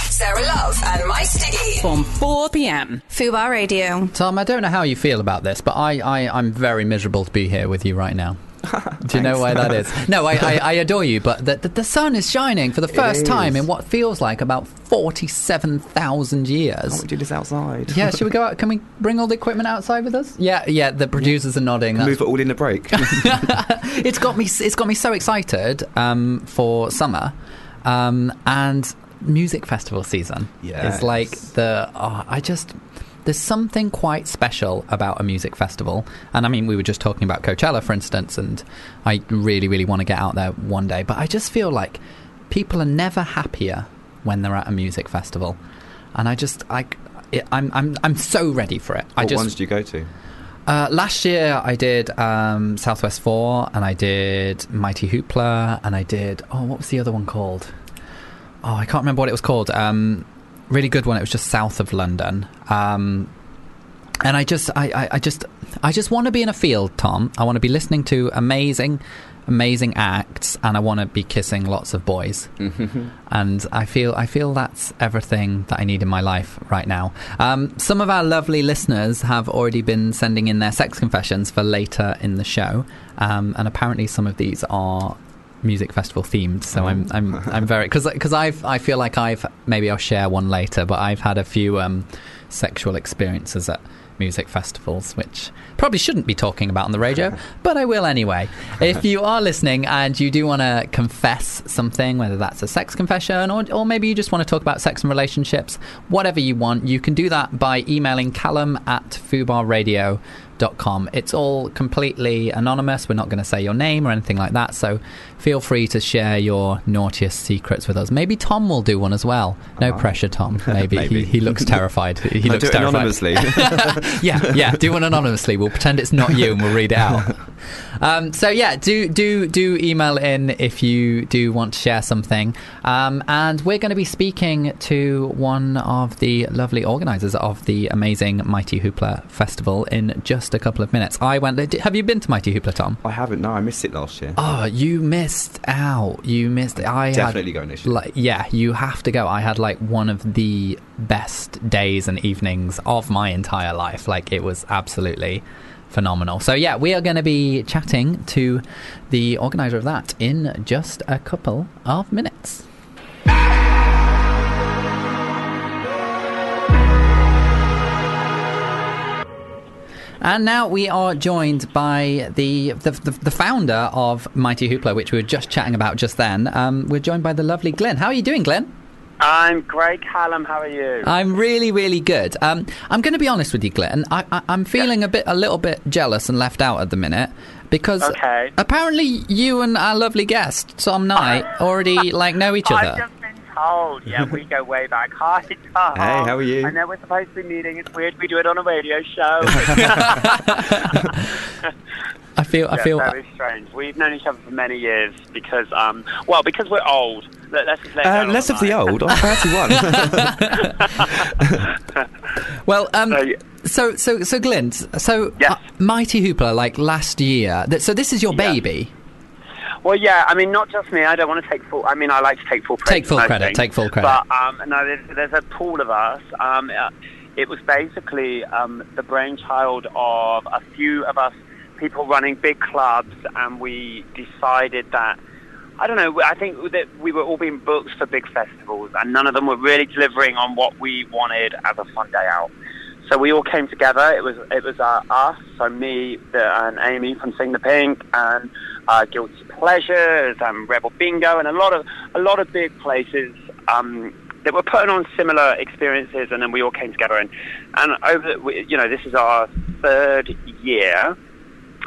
Sarah Love and My Stiggy. from 4 p.m. Fubar Radio. Tom, I don't know how you feel about this, but I, I I'm very miserable to be here with you right now. Do you know why that is? No, I, I, I adore you, but the, the, the sun is shining for the first time in what feels like about 47,000 years. Can't we do this outside? Yeah, should we go out? Can we bring all the equipment outside with us? Yeah, yeah. The producers are nodding. Move it all in the break. it's got me. It's got me so excited um, for summer um, and music festival season. Yes. it's like the. Oh, I just there's something quite special about a music festival, and I mean, we were just talking about Coachella, for instance, and I really, really want to get out there one day. But I just feel like people are never happier when they're at a music festival, and I just I. It, I'm I'm I'm so ready for it. I what just ones do you go to? uh, last year I did um, Southwest Four, and I did Mighty Hoopla, and I did oh, what was the other one called? Oh, I can't remember what it was called. Um, really good one. It was just south of London. Um, and I just, I, I, I just, I just want to be in a field, Tom. I want to be listening to amazing, amazing acts, and I want to be kissing lots of boys. and I feel, I feel that's everything that I need in my life right now. Um, some of our lovely listeners have already been sending in their sex confessions for later in the show, um, and apparently some of these are music festival themed. So I'm, I'm, I'm very because because I've I feel like I've maybe I'll share one later, but I've had a few um, sexual experiences at music festivals, which probably shouldn't be talking about on the radio, but I will anyway. If you are listening and you do want to confess something, whether that's a sex confession or, or maybe you just want to talk about sex and relationships, whatever you want, you can do that by emailing callum at com. It's all completely anonymous. We're not going to say your name or anything like that. So feel free to share your naughtiest secrets with us. Maybe Tom will do one as well. No pressure, Tom. Maybe, Maybe. He, he looks terrified. He looks terrified. anonymously. yeah, yeah. Do one anonymously. We'll pretend it's not you, and we'll read it out. Um, so yeah, do do do email in if you do want to share something. Um, and we're going to be speaking to one of the lovely organisers of the amazing Mighty Hoopla Festival in just a couple of minutes. I went. Have you been to Mighty Hoopla, Tom? I haven't. No, I missed it last year. Oh, you missed out. You missed it. I had- Definitely going this year. Like, yeah, you have to go. I had like one of the best days and evenings of my entire life. Like, it was absolutely phenomenal. So, yeah, we are going to be chatting to the organizer of that in just a couple of minutes. And now we are joined by the the, the, the founder of Mighty Hoopla, which we were just chatting about just then. Um, we're joined by the lovely Glyn. How are you doing, Glyn? I'm great, Calum. How are you? I'm really, really good. Um, I'm going to be honest with you, Glyn. I, I, I'm feeling a bit, a little bit jealous and left out at the minute because Okay. apparently you and our lovely guest Tom Knight already like know each other. Just been told. Yeah, we go way back. Hi, Tom. Hey, how are you? I know we're supposed to be meeting. It's weird we do it on a radio show. I feel, I Yeah, feel. very strange. We've known each other for many years because, um, well, because we're old. Let, us just Uh, less of the that. old. I'm 31. Well, um, so so so Glyn, so uh, Mighty Hoopla, like last year. Th- so this is your baby. Well, yeah. I mean, not just me. I don't want to take full. I mean, I like to take full credit. Take full credit, things. take full credit. But um, no, there's, there's a pool of us. Um, uh, it was basically um, the brainchild of a few of us people running big clubs, and we decided that. I don't know. I think that we were all being booked for big festivals, and none of them were really delivering on what we wanted as a fun day out. So we all came together. It was it was uh, us, so me the, and Amy from Sink the Pink, and uh, Guilty Pleasures, and Rebel Bingo, and a lot of a lot of big places um, that were putting on similar experiences, and then we all came together. And and over, you know, this is our third year,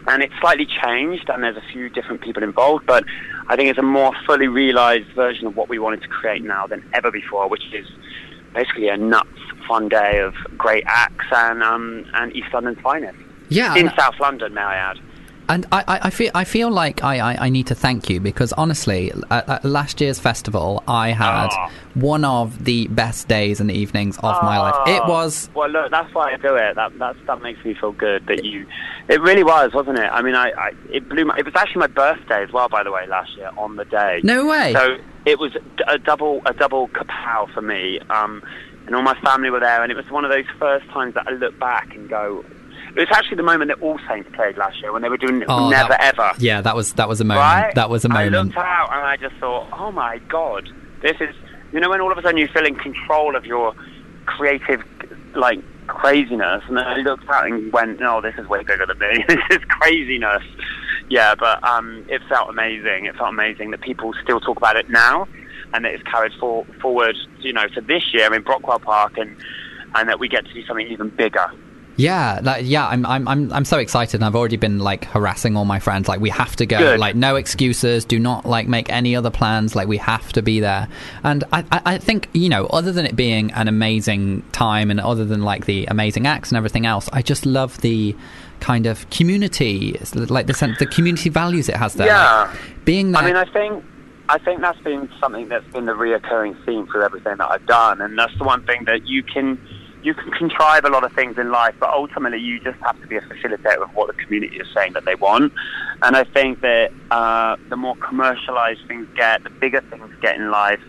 and it's slightly changed, and there's a few different people involved, but I think it's a more fully realised version of what we wanted to create now than ever before, which is basically a nuts fun day of great acts and um, and East London's finest. Yeah, in South London, may I add? And I, I, I feel I feel like I, I, I need to thank you because honestly, at, at last year's festival, I had Ah. one of the best days and evenings of my life. It Oh, was well. Look, that's why I do it. That that that makes me feel good. That you, it really was, wasn't it? I mean, I, I it blew my. It was actually my birthday as well, by the way, last year on the day. No way. So it was a double a double kapow for me. Um, and all my family were there, and it was one of those first times that I look back and go. It was actually the moment that All Saints played last year when they were doing Oh, Never that- Ever. Yeah, that was that was a moment. Right? That was a moment. I looked out and I just thought, oh my god, this is. You know, when all of a sudden you feel in control of your creative, like craziness, and then I looked out and went, no, this is way bigger than me. this is craziness. Yeah, but um, it felt amazing. It felt amazing that people still talk about it now, and that it's carried for, forward. You know, to this year in Brockwell Park, and and that we get to do something even bigger. Yeah, like, yeah, I'm, I'm, I'm, I'm so excited, and I've already been like harassing all my friends. Like, we have to go. Good. Like, no excuses. Do not like make any other plans. Like, we have to be there. And I, I, I think you know, other than it being an amazing time, and other than like the amazing acts and everything else, I just love the kind of community, it's like the sense, the community values it has there. Yeah. Like, being there. I mean, I think I think that's been something that's been the reoccurring theme through everything that I've done, and that's the one thing that you can you can contrive a lot of things in life, but ultimately you just have to be a facilitator of what the community is saying that they want. And I think that uh, the more commercialized things get, the bigger things get in life.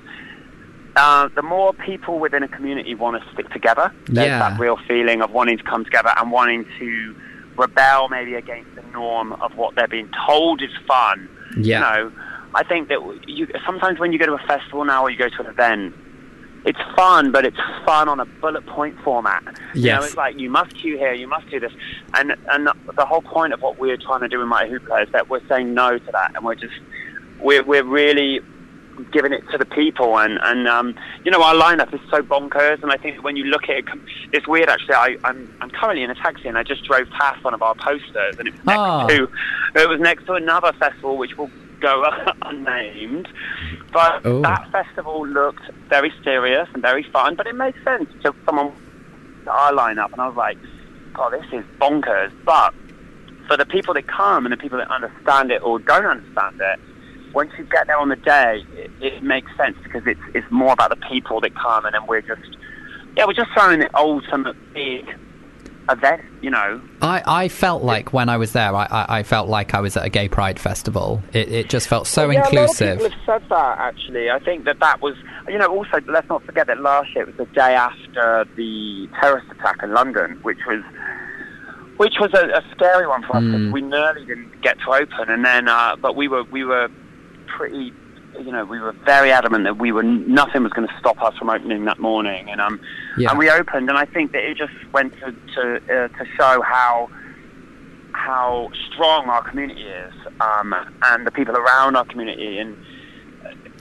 Uh, the more people within a community want to stick together. There's Yeah. that real feeling of wanting to come together and wanting to rebel maybe against the norm of what they're being told is fun. Yeah. You know, I think that you sometimes when you go to a festival now or you go to an event, it's fun, but it's fun on a bullet point format. You know, it's like you must queue here, you must do this, and and the whole point of what we're trying to do in Mighty Hoopla is that we're saying no to that, and we're just we're we're really giving it to the people. And and um, you know, our lineup is so bonkers. And I think when you look at it, it's weird actually. I, I'm I'm currently in a taxi, and I just drove past one of our posters, and it was next Ah. to it was next to another festival which will go unnamed. But Oh. that festival looked very serious and very fun, but it made sense to someone to our lineup, and I was like, God, this is bonkers. But for the people that come and the people that understand it or don't understand it, once you get there on the day, it, it makes sense because it's it's more about the people that come, and then we're just yeah, we're just throwing the ultimate big event, you know. I, I felt like when I was there, I, I, I felt like I was at a gay pride festival. It, it just felt so yeah, inclusive. A lot of people have said that actually. I think that that was, you know, also let's not forget that last year it was the day after the terrorist attack in London, which was. Which was a, a scary one for us Mm. we nearly didn't get to open, and then, uh, but we were we were pretty, you know, we were very adamant that we were nothing was going to stop us from opening that morning, and um, Yeah. and we opened, and I think that it just went to to, uh, to show how how strong our community is, um, and the people around our community, and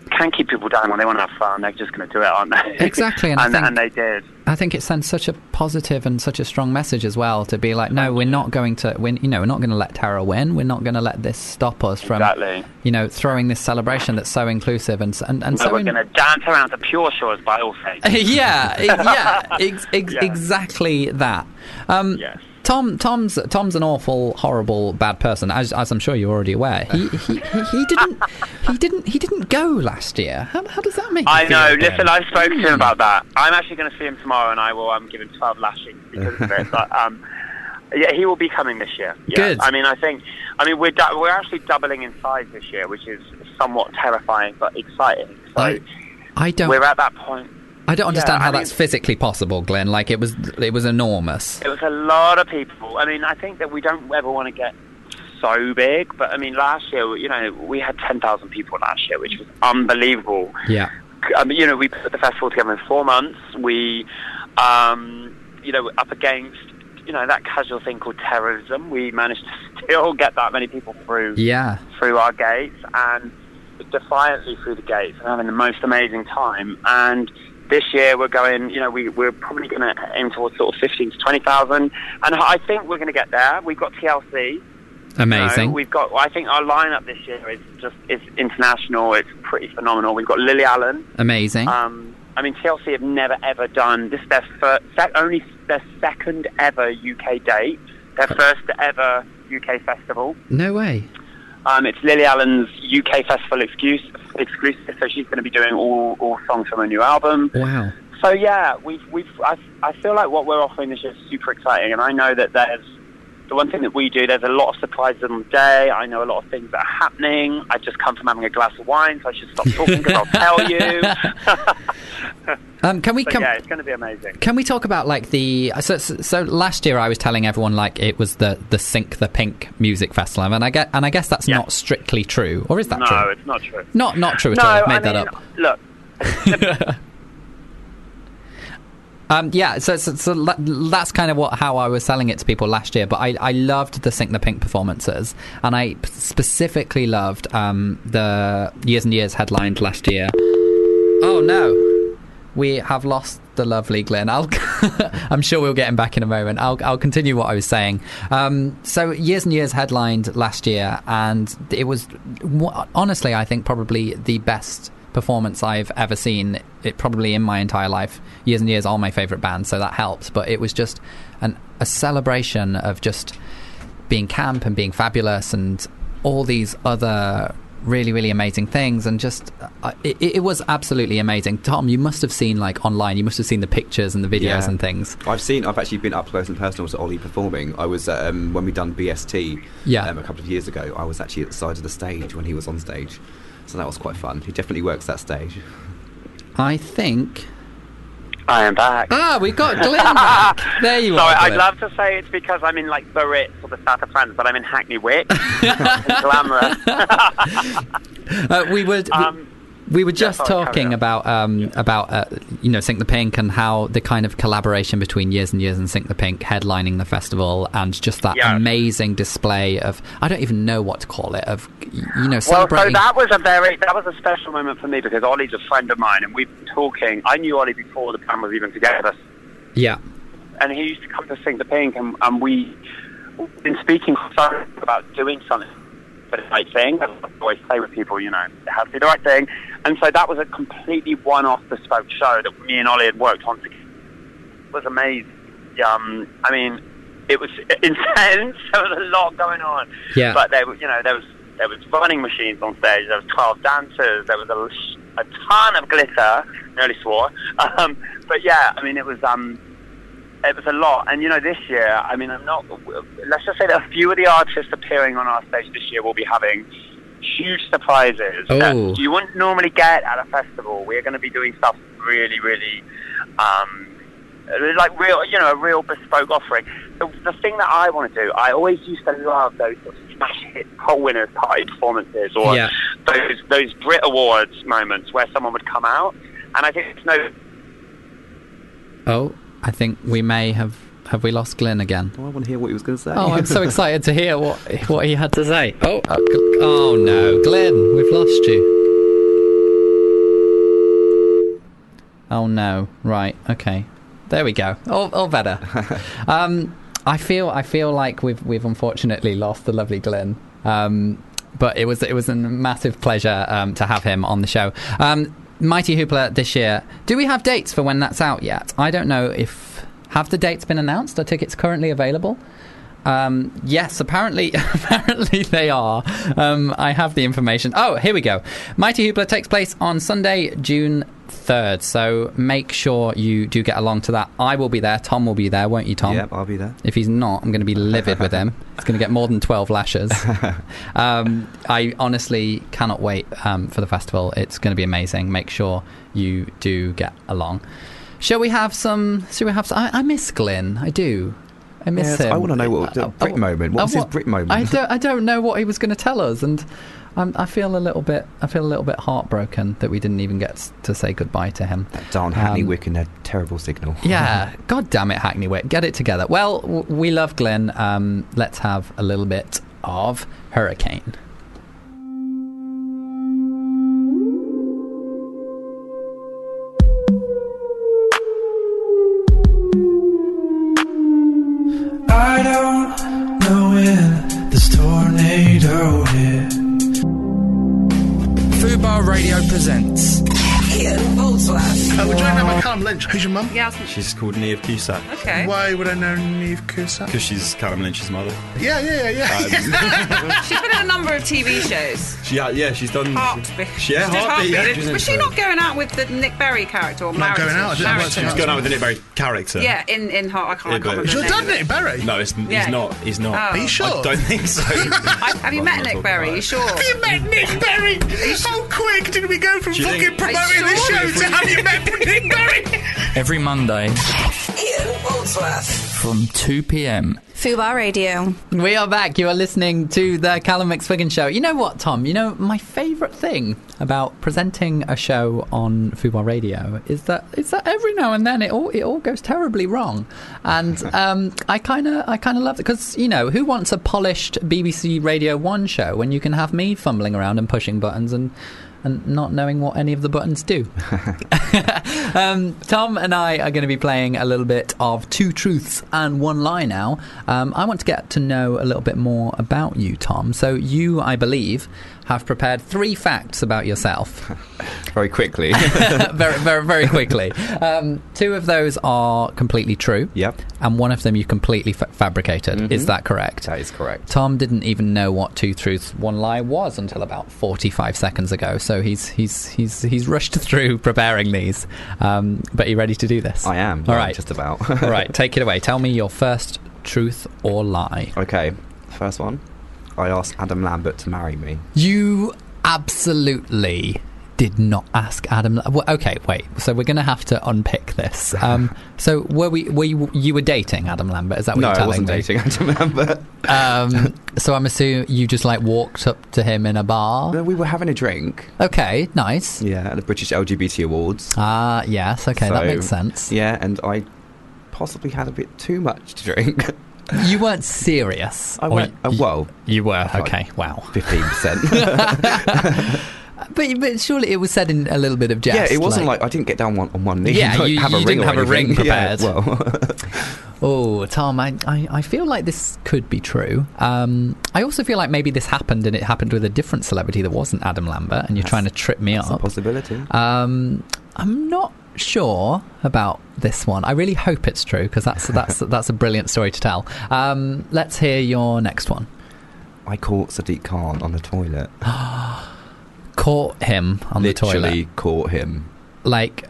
can't keep people down when they want to have fun. They're just going to do it, aren't they? Exactly, and and, think- and they did. I think it sends such a positive and such a strong message as well to be like, no, we're not going to win. You know, we're not going to let Tara win. We're not going to let this stop us from, Exactly. you know, throwing this celebration that's so inclusive and and, and No, so. we're in- going to dance around the Pure Shores by all faith. yeah, yeah, ex- ex- Yeah. exactly that. Um, Yes. Tom, Tom's Tom's an awful, horrible, bad person, as, as I'm sure you're already aware. He, he, he, he didn't he didn't he didn't go last year. How, how does that make? I feel, know. Glyn? Listen, I spoke to him about that. I'm actually going to see him tomorrow, and I will um, give him 12 lashings because of it. But um, yeah, he will be coming this year. Yeah. Good. I mean, I think. I mean, we're du- we're actually doubling in size this year, which is somewhat terrifying but exciting. So I, I don't. we're at that point. I don't understand Yeah, how I mean- that's physically possible, Glyn. Like it was, it was enormous. It was a lot of people. I mean, I think that we don't ever want to get so big, but I mean, last year, you know, we had 10,000 people last year, which was unbelievable. Yeah. I mean, you know, we put the festival together in four months. We, um, you know, up against, you know, that casual thing called terrorism. We managed to still get that many people through Yeah. through our gates and defiantly through the gates and having the most amazing time. And this year we're going, you know, we, we're probably going to aim towards sort of 15 to 20,000. And I think we're going to get there. We've got TLC. Amazing. You know, we've got, I think our lineup this year is just, is international. It's pretty phenomenal. We've got Lily Allen. Amazing. Um, I mean, TLC have never ever done this. is Their first, only their second ever UK date. Their first ever UK festival. no way. Um, it's Lily Allen's UK festival excuse, exclusive, so she's going to be doing all, all songs from her new album. Wow. So yeah, we've we've I, I feel like what we're offering this year is super exciting, and I know that there's the one thing that we do. There's a lot of surprises on the day. I know a lot of things that are happening. I just come from having a glass of wine, so I should stop talking because I'll tell you. Um, can we come? yeah, it's going to be amazing. Can we talk about like the so, so so last year I was telling everyone like it was the the Sink the Pink music festival and I get and I guess that's Yeah. not strictly true or is that no, true? No, it's not true. Not not true at no, all. I've made I that up. Look, Um, yeah, so, so, so that's kind of what how I was selling it to people last year. But I, I loved the Sink the Pink performances, and I specifically loved um, the Years and Years headlined last year. Oh no, we have lost the lovely Glyn. I'll I'm sure we'll get him back in a moment. I'll I'll continue what I was saying. Um, so Years and Years headlined last year, and it was honestly I think probably the best performance I've ever seen. It probably in my entire life. Years and Years are my favorite band, so that helps. But it was just an, a celebration of just being camp and being fabulous and all these other really really amazing things and just uh, it, it was absolutely amazing tom you must have seen like online you must have seen the pictures and the videos Yeah. and things I've seen. I've actually been up close and personal to Olly performing. I was um, when we done BST Yeah. um, a couple of years ago. I was actually at the side of the stage when he was on stage, so that was quite fun. He definitely works that stage. i think I am back. ah we got glyn back there you Sorry, are I'd love to say it's because I'm in like Biarritz or the south of France, but I'm in Hackney Wick. Glamorous. uh, we would we- Um, We were just sorry, talking about um, about uh, you know Sink the Pink and how the kind of collaboration between Years and Years and Sink the Pink headlining the festival and just that Yeah. amazing display of I don't even know what to call it of you know celebrating. Well, so that was a very that was a special moment for me because Olly's a friend of mine, and we've been talking. I knew Olly before the band was even together, yeah, and he used to come to Sink the Pink, and, and we we've been speaking for about doing something for the right thing. I always say with people, you know, it has to be the right thing, and so that was a completely one-off bespoke show that me and Olly had worked on together. It was amazing. Um, I mean, it was intense. There was a lot going on. Yeah. But there, you know, there was there was running machines on stage. There was twelve dancers. There was a, a ton of glitter. Nearly swore. Um, but yeah, I mean, it was um, it was a lot. And you know, this year, I mean, I'm not. Let's just say that a few of the artists appearing on our stage this year will be having huge surprises Oh. that you wouldn't normally get at a festival. We're going to be doing stuff really, really. Um, like real, you know, a real bespoke offering. The, the thing that I want to do, I always used to love those sort of smash hit poll winners party performances, or Yeah. those those Brit Awards moments where someone would come out, and I think it's no. oh, I think we may have have we lost Glyn again. Oh, I want to hear what he was going to say. Oh, I'm so excited to hear what what he had to say. Oh, uh, oh no, Glyn, we've lost you. Oh no, right, okay, there we go. All, all better. um, I feel I feel like we've we've unfortunately lost the lovely Glyn. Um, but it was it was a massive pleasure um, to have him on the show. Um, Mighty Hoopla this year. Do we have dates for when that's out yet? I don't know if have the dates been announced. Are tickets currently available? Um, yes, apparently, apparently they are. Um, I have the information. Oh, here we go. Mighty Hoopla takes place on Sunday, June third. So make sure you do get along to that. I will be there. Tom will be there, won't you, Tom? Yep, I'll be there. If he's not, I'm going to be livid with him. He's going to get more than 12 lashes. um, I honestly cannot wait um, for the festival. It's going to be amazing. Make sure you do get along. Shall we have some? Shall we have? Some, I, I miss Glyn. I do. I miss Yes, him. I wanna know what the Brit moment. What was his Brit moment? I don't. I don't know what he was going to tell us, and I'm, I feel a little bit. I feel a little bit heartbroken that we didn't even get to say goodbye to him. That Darn Hackney Um, Wick and their terrible signal. Yeah, God damn it, Hackney Wick, get it together. Well, w- we love Glyn. Um, let's have a little bit of Hurricane. Lynch? Who's your mum? Yeah. She's called Niamh Cusack. Okay. Why would I know Niamh Cusack? Because she's Callum Lynch's mother. Yeah, yeah, yeah, yeah. Um, she's been in a number of TV shows. She, uh, yeah, she's done. Heartbeat. She, yeah, She did Heartbeat. Yeah, Was she not going out with the Nick Berry character or Not married going to- out, I didn't married watch to it. She's him? going out with the Nick Berry character. Yeah, in in Heart. I can't. Yeah, I can't remember Is your the dad name of it. Nick Berry? No, it's, he's not. He's not. Oh. Are you sure? I don't think so. I, have you met Nick Berry? talk You sure? Have you met Nick Berry? How quick did we go from fucking think- promoting Are you this show to have you met Nick Berry? Every Monday Ian Boldsworth. From 2 pm. Fubar Radio. We are back. You are listening to the Calum McSwiggan Show. You know what, Tom? You know, my favourite thing about presenting a show on Fubar Radio is that is that every now and then it all it all goes terribly wrong, and um, I kind of I kind of love it because you know who wants a polished BBC Radio One show when you can have me fumbling around and pushing buttons and and not knowing what any of the buttons do. um, Tom and I are going to be playing a little bit of Two Truths and One Lie now. Um, I want to get to know a little bit more about you, Tom. So, you, I believe, have prepared three facts about yourself Very quickly. very, very, very quickly. Um, two of those are completely true. Yep. And one of them you completely fa- fabricated. Is Mhm. that correct? that is correct. Tom didn't even know what two truths, one lie was until about forty-five seconds ago. So he's he's he's he's rushed through preparing these. Um, but are you ready to do this? I am. All yeah, right. Just about. All right. Take it away. Tell me your first truth or lie. Okay. First one. I asked Adam Lambert to marry me. You absolutely did not ask Adam. Well, okay, wait. So we're going to have to unpick this. Um, so were we? Were you, you were dating Adam Lambert? Is that what no, you're telling me? No, I wasn't me? dating Adam Lambert. Um, so I'm assuming you just like walked up to him in a bar. No, we were having a drink. Okay, nice. Yeah, at the British LGBT Awards. Ah, yes. Okay, that makes sense. Yeah, and I possibly had a bit too much to drink. You weren't serious. I went, uh, well, you were. like Okay, wow. fifteen percent. But but surely it was said in a little bit of jest. Yeah, it wasn't like, I didn't get down one, on one knee. Yeah, like, you- have you a ring didn't have a ring prepared. Yeah, well, Oh, Tom, I, I, I feel like this could be true. Um, I also feel like maybe this happened and it happened with a different celebrity that wasn't Adam Lambert, and you're trying to trip me that's a up. possibility. Um, I'm not sure about this one. I really hope it's true because that's that's that's a brilliant story to tell. Um, let's hear your next one. I caught Sadiq Khan on the toilet. Caught him on Literally the toilet, Literally caught him like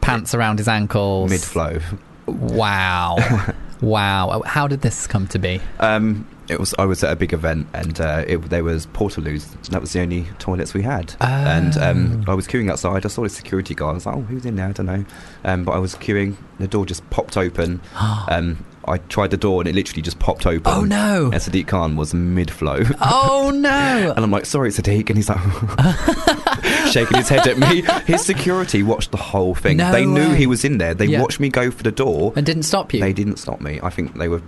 pants around his ankles, mid flow. Wow, wow. How did this come to be? Um, it was I was at a big event and uh, it, there was portaloos. That was the only toilets we had. And um, Oh. I was queuing outside. I saw a security guard. I was like, "Oh, who's in there? I don't know." Um, but I was queuing. The door just popped open. um, I tried the door and it literally just popped open. Oh, no. And Sadiq Khan was mid flow. Oh no! And I'm like, sorry, Sadiq. And he's like, shaking his head at me. His security watched the whole thing. No they knew he was in there. They Yeah. watched me go for the door. and didn't stop you. They didn't stop me. I think they were,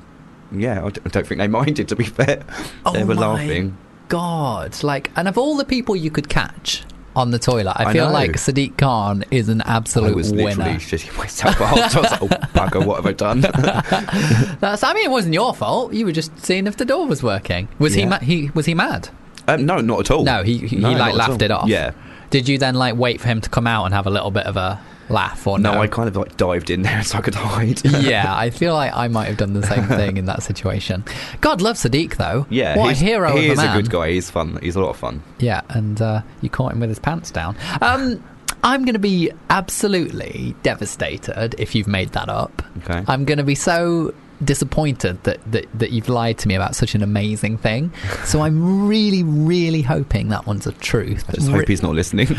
yeah, I I don't think they minded, to be fair. Oh they were my laughing. God, like, and of all the people you could catch on the toilet, I, I feel know. like Sadiq Khan is an I absolute was literally winner. shitting myself out. I was like, oh, bugger, what have I done? That's, I mean, it wasn't your fault. You were just seeing if the door was working. Was he? Ma- he was he mad? um, no, not at all. No, he he, No, he like laughed it off. Yeah. Did you then like wait for him to come out and have a little bit of a laugh or No, no? I kind of like dived in there so I could hide. yeah, I feel like I might have done the same thing in that situation. God loves Sadiq though. Yeah, what a he's- hero He a is man. a good guy. He's fun. He's a lot of fun. Yeah, and uh, you caught him with his pants down. Um, I'm going to be absolutely devastated if you've made that up. Okay. I'm going to be so disappointed that, that, that you've lied to me about such an amazing thing. So I'm really, really hoping that one's a truth. I just hope he's not listening.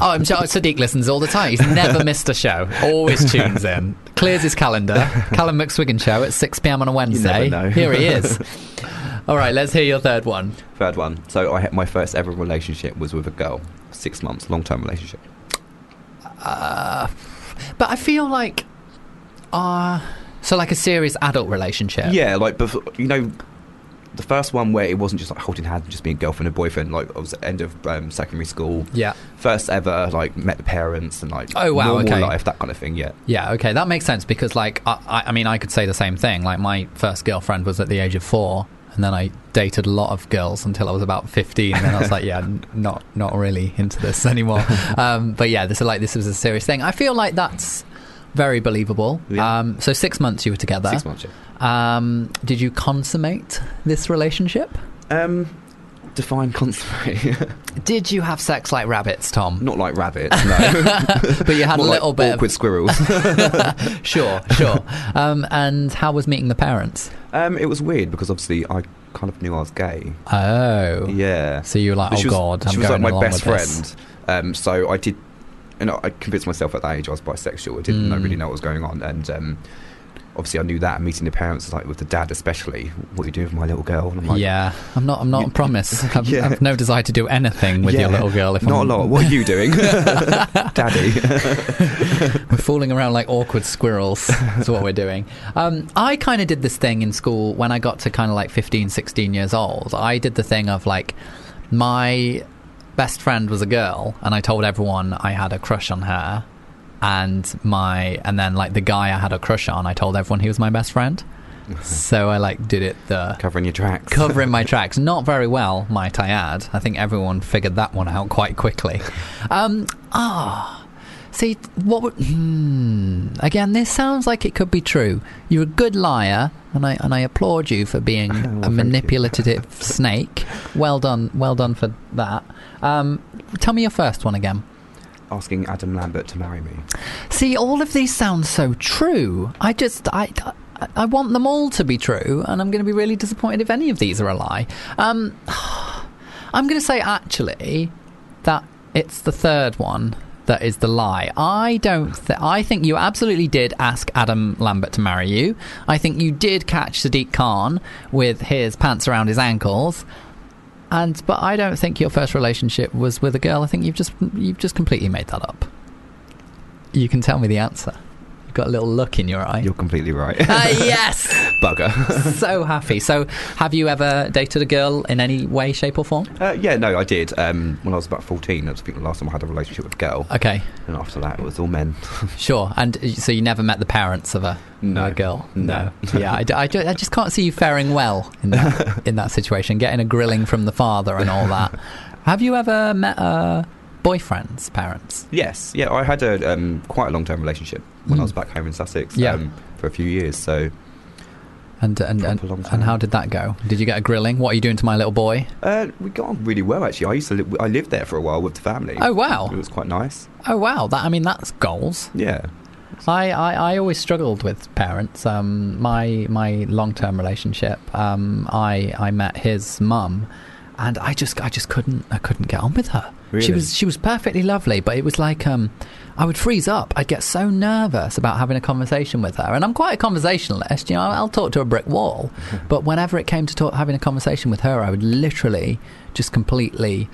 Oh, I'm sure Sadiq listens all the time. He's never missed a show. Always tunes in. Clears his calendar. Calum McSwiggan show at 6 p.m. on a Wednesday. Here he is. All right, let's hear your third one. Third one. So I had my first ever relationship was with a girl. Six months, long term relationship. Uh, but I feel like, uh, so like a serious adult relationship. Yeah, like before, you know, the first one where it wasn't just like holding hands, and just being girlfriend and boyfriend. Like I was at the end of um, secondary school. Yeah. First ever like met the parents and like Oh, wow, normal okay. life that kind of thing. Yeah. Yeah, okay, that makes sense because, like, I, I, I mean, I could say the same thing. Like, my first girlfriend was at the age of four, and then I dated a lot of girls until I was about fifteen. And then I was like, yeah, not not really into this anymore. um, but yeah, this is like this was a serious thing. I feel like that's very believable. Yeah. Um, so six months you were together. Six months. Yeah. Um, did you consummate this relationship? Um, define consummate. Did you have sex like rabbits, Tom? Not like rabbits, no. but you had a More like little bit awkward of squirrels. sure, sure. Um, and how was meeting the parents? um, it was weird because obviously I kind of knew I was gay. Oh, Yeah. So you were like, But oh she was, god, I'm she was going like my best friend. Um, so I did, you know, I convinced myself at that age I was bisexual. I didn't know, Mm. really know what was going on, and um, obviously I knew that. And meeting the parents, like with the dad especially, what are you doing with my little girl? And I'm like, yeah, I'm not. I'm not a promise. I've, Yeah. I've no desire to do anything with your little girl. If not I'm, a lot. What are you doing, Daddy? We're fooling around like awkward squirrels. is what we're doing. Um, I kind of did this thing in school when I got to kind of like 15, 16 years old. I did the thing of like my best friend was a girl, and I told everyone I had a crush on her. And my and then like the guy I had a crush on, I told everyone he was my best friend. so I like did it the Covering your tracks. covering my tracks. Not very well, might I add. I think everyone figured that one out quite quickly. Um, ah, see, what? Would, hmm. Again, this sounds like it could be true. You're a good liar, and I and I applaud you for being Well, a manipulative snake. Well done, well done for that. Um, tell me your first one again. Asking Adam Lambert to marry me. See, all of these sound so true. I just, I, I, want them all to be true, and I'm going to be really disappointed if any of these are a lie. Um, I'm going to say actually that It's the third one that is the lie. I don't. Th- I think you absolutely did ask Adam Lambert to marry you. I think you did catch Sadiq Khan with his pants around his ankles. And but I don't think your first relationship was with a girl. I think you've just you've just completely made that up. You can tell me the answer. Got a little look in your eye. You're completely right. Ah, yes. Bugger. so happy. So, have you ever dated a girl in any way, shape, or form? Uh, yeah, no, I did. Um, when I was about 14, I was the last time I had a relationship with a girl. Okay. And after that, it was all men. Sure. And uh, so you never met the parents of a, No. a girl? No. yeah, I, d- I ju- I just can't see you faring well in that, in that situation, getting a grilling from the father and all that. Have you ever met a boyfriend's parents? yes, yeah, I had a um, quite a long term relationship when I was back home in Sussex Hmm. Yeah. um, for a few years. So And and, and, and how did that go? Did you get a grilling? What are you doing to my little boy? uh, we got on really well, actually. I used to li- I lived there for a while with the family. Oh, wow. It was quite nice. Oh wow, that I mean that's goals. Yeah. I, I, I always struggled with parents. Um, my my long term relationship, um, I I met his mum, and I just I just couldn't I couldn't get on with her. She was she was perfectly lovely, but it was like um, I would freeze up. I'd get so nervous about having a conversation with her, and I'm quite a conversationalist. You know, I'll talk to a brick wall, but whenever it came to talk, having a conversation with her, I would literally just completely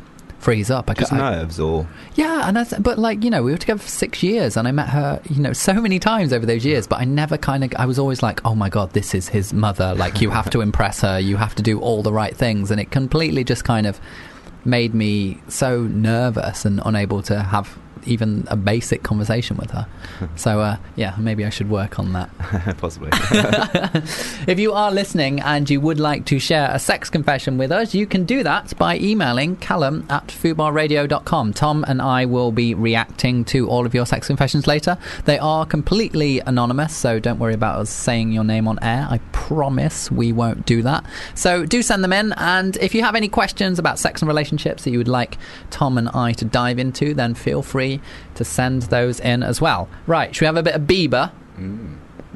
freeze up. I, Just I, nerves or. yeah, and that's, but like you know, we were together for six years, and I met her, you know, so many times over those years. But I never kind of, I was always like, oh my god, this is his mother. Like you have to impress her, you have to do all the right things, and it completely just kind of made me so nervous and unable to have even a basic conversation with her. So uh, yeah, maybe I should work on that. Possibly. If you are listening and you would like to share a sex confession with us, you can do that by emailing calum at fubarradio.com. Tom and I will be reacting to all of your sex confessions later. They are completely anonymous, so don't worry about us saying your name on air. I promise we won't do that. So do send them in, and if you have any questions about sex and relationships that you would like Tom and I to dive into, then feel free to send those in as well. Right, should we have a bit of Bieber?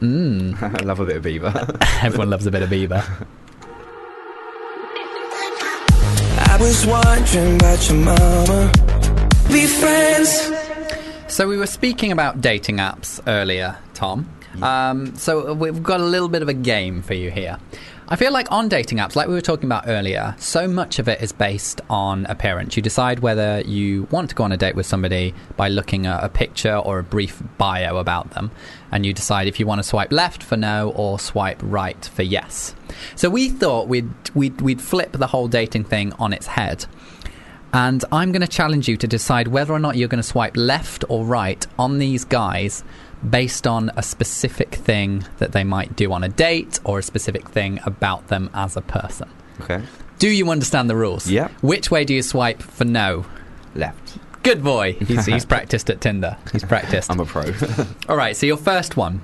Mm. I love a bit of Beaver. Everyone loves a bit of Bieber. I was wondering about your mama. Be friends. So we were speaking about dating apps earlier, Tom. Um, so we've got a little bit of a game for you here. I feel like on dating apps, like we were talking about earlier, so much of it is based on appearance. You decide whether you want to go on a date with somebody by looking at a picture or a brief bio about them, and you decide if you want to swipe left for no or swipe right for yes. So we thought we'd we'd, we'd flip the whole dating thing on its head. And I'm going to challenge you to decide whether or not you're going to swipe left or right on these guys based on a specific thing that they might do on a date or a specific thing about them as a person. okay. Do you understand the rules? Yeah. Which way do you swipe for no? Left. Good boy. He's, he's practiced at Tinder. He's practiced. I'm a pro. All right, so your first one.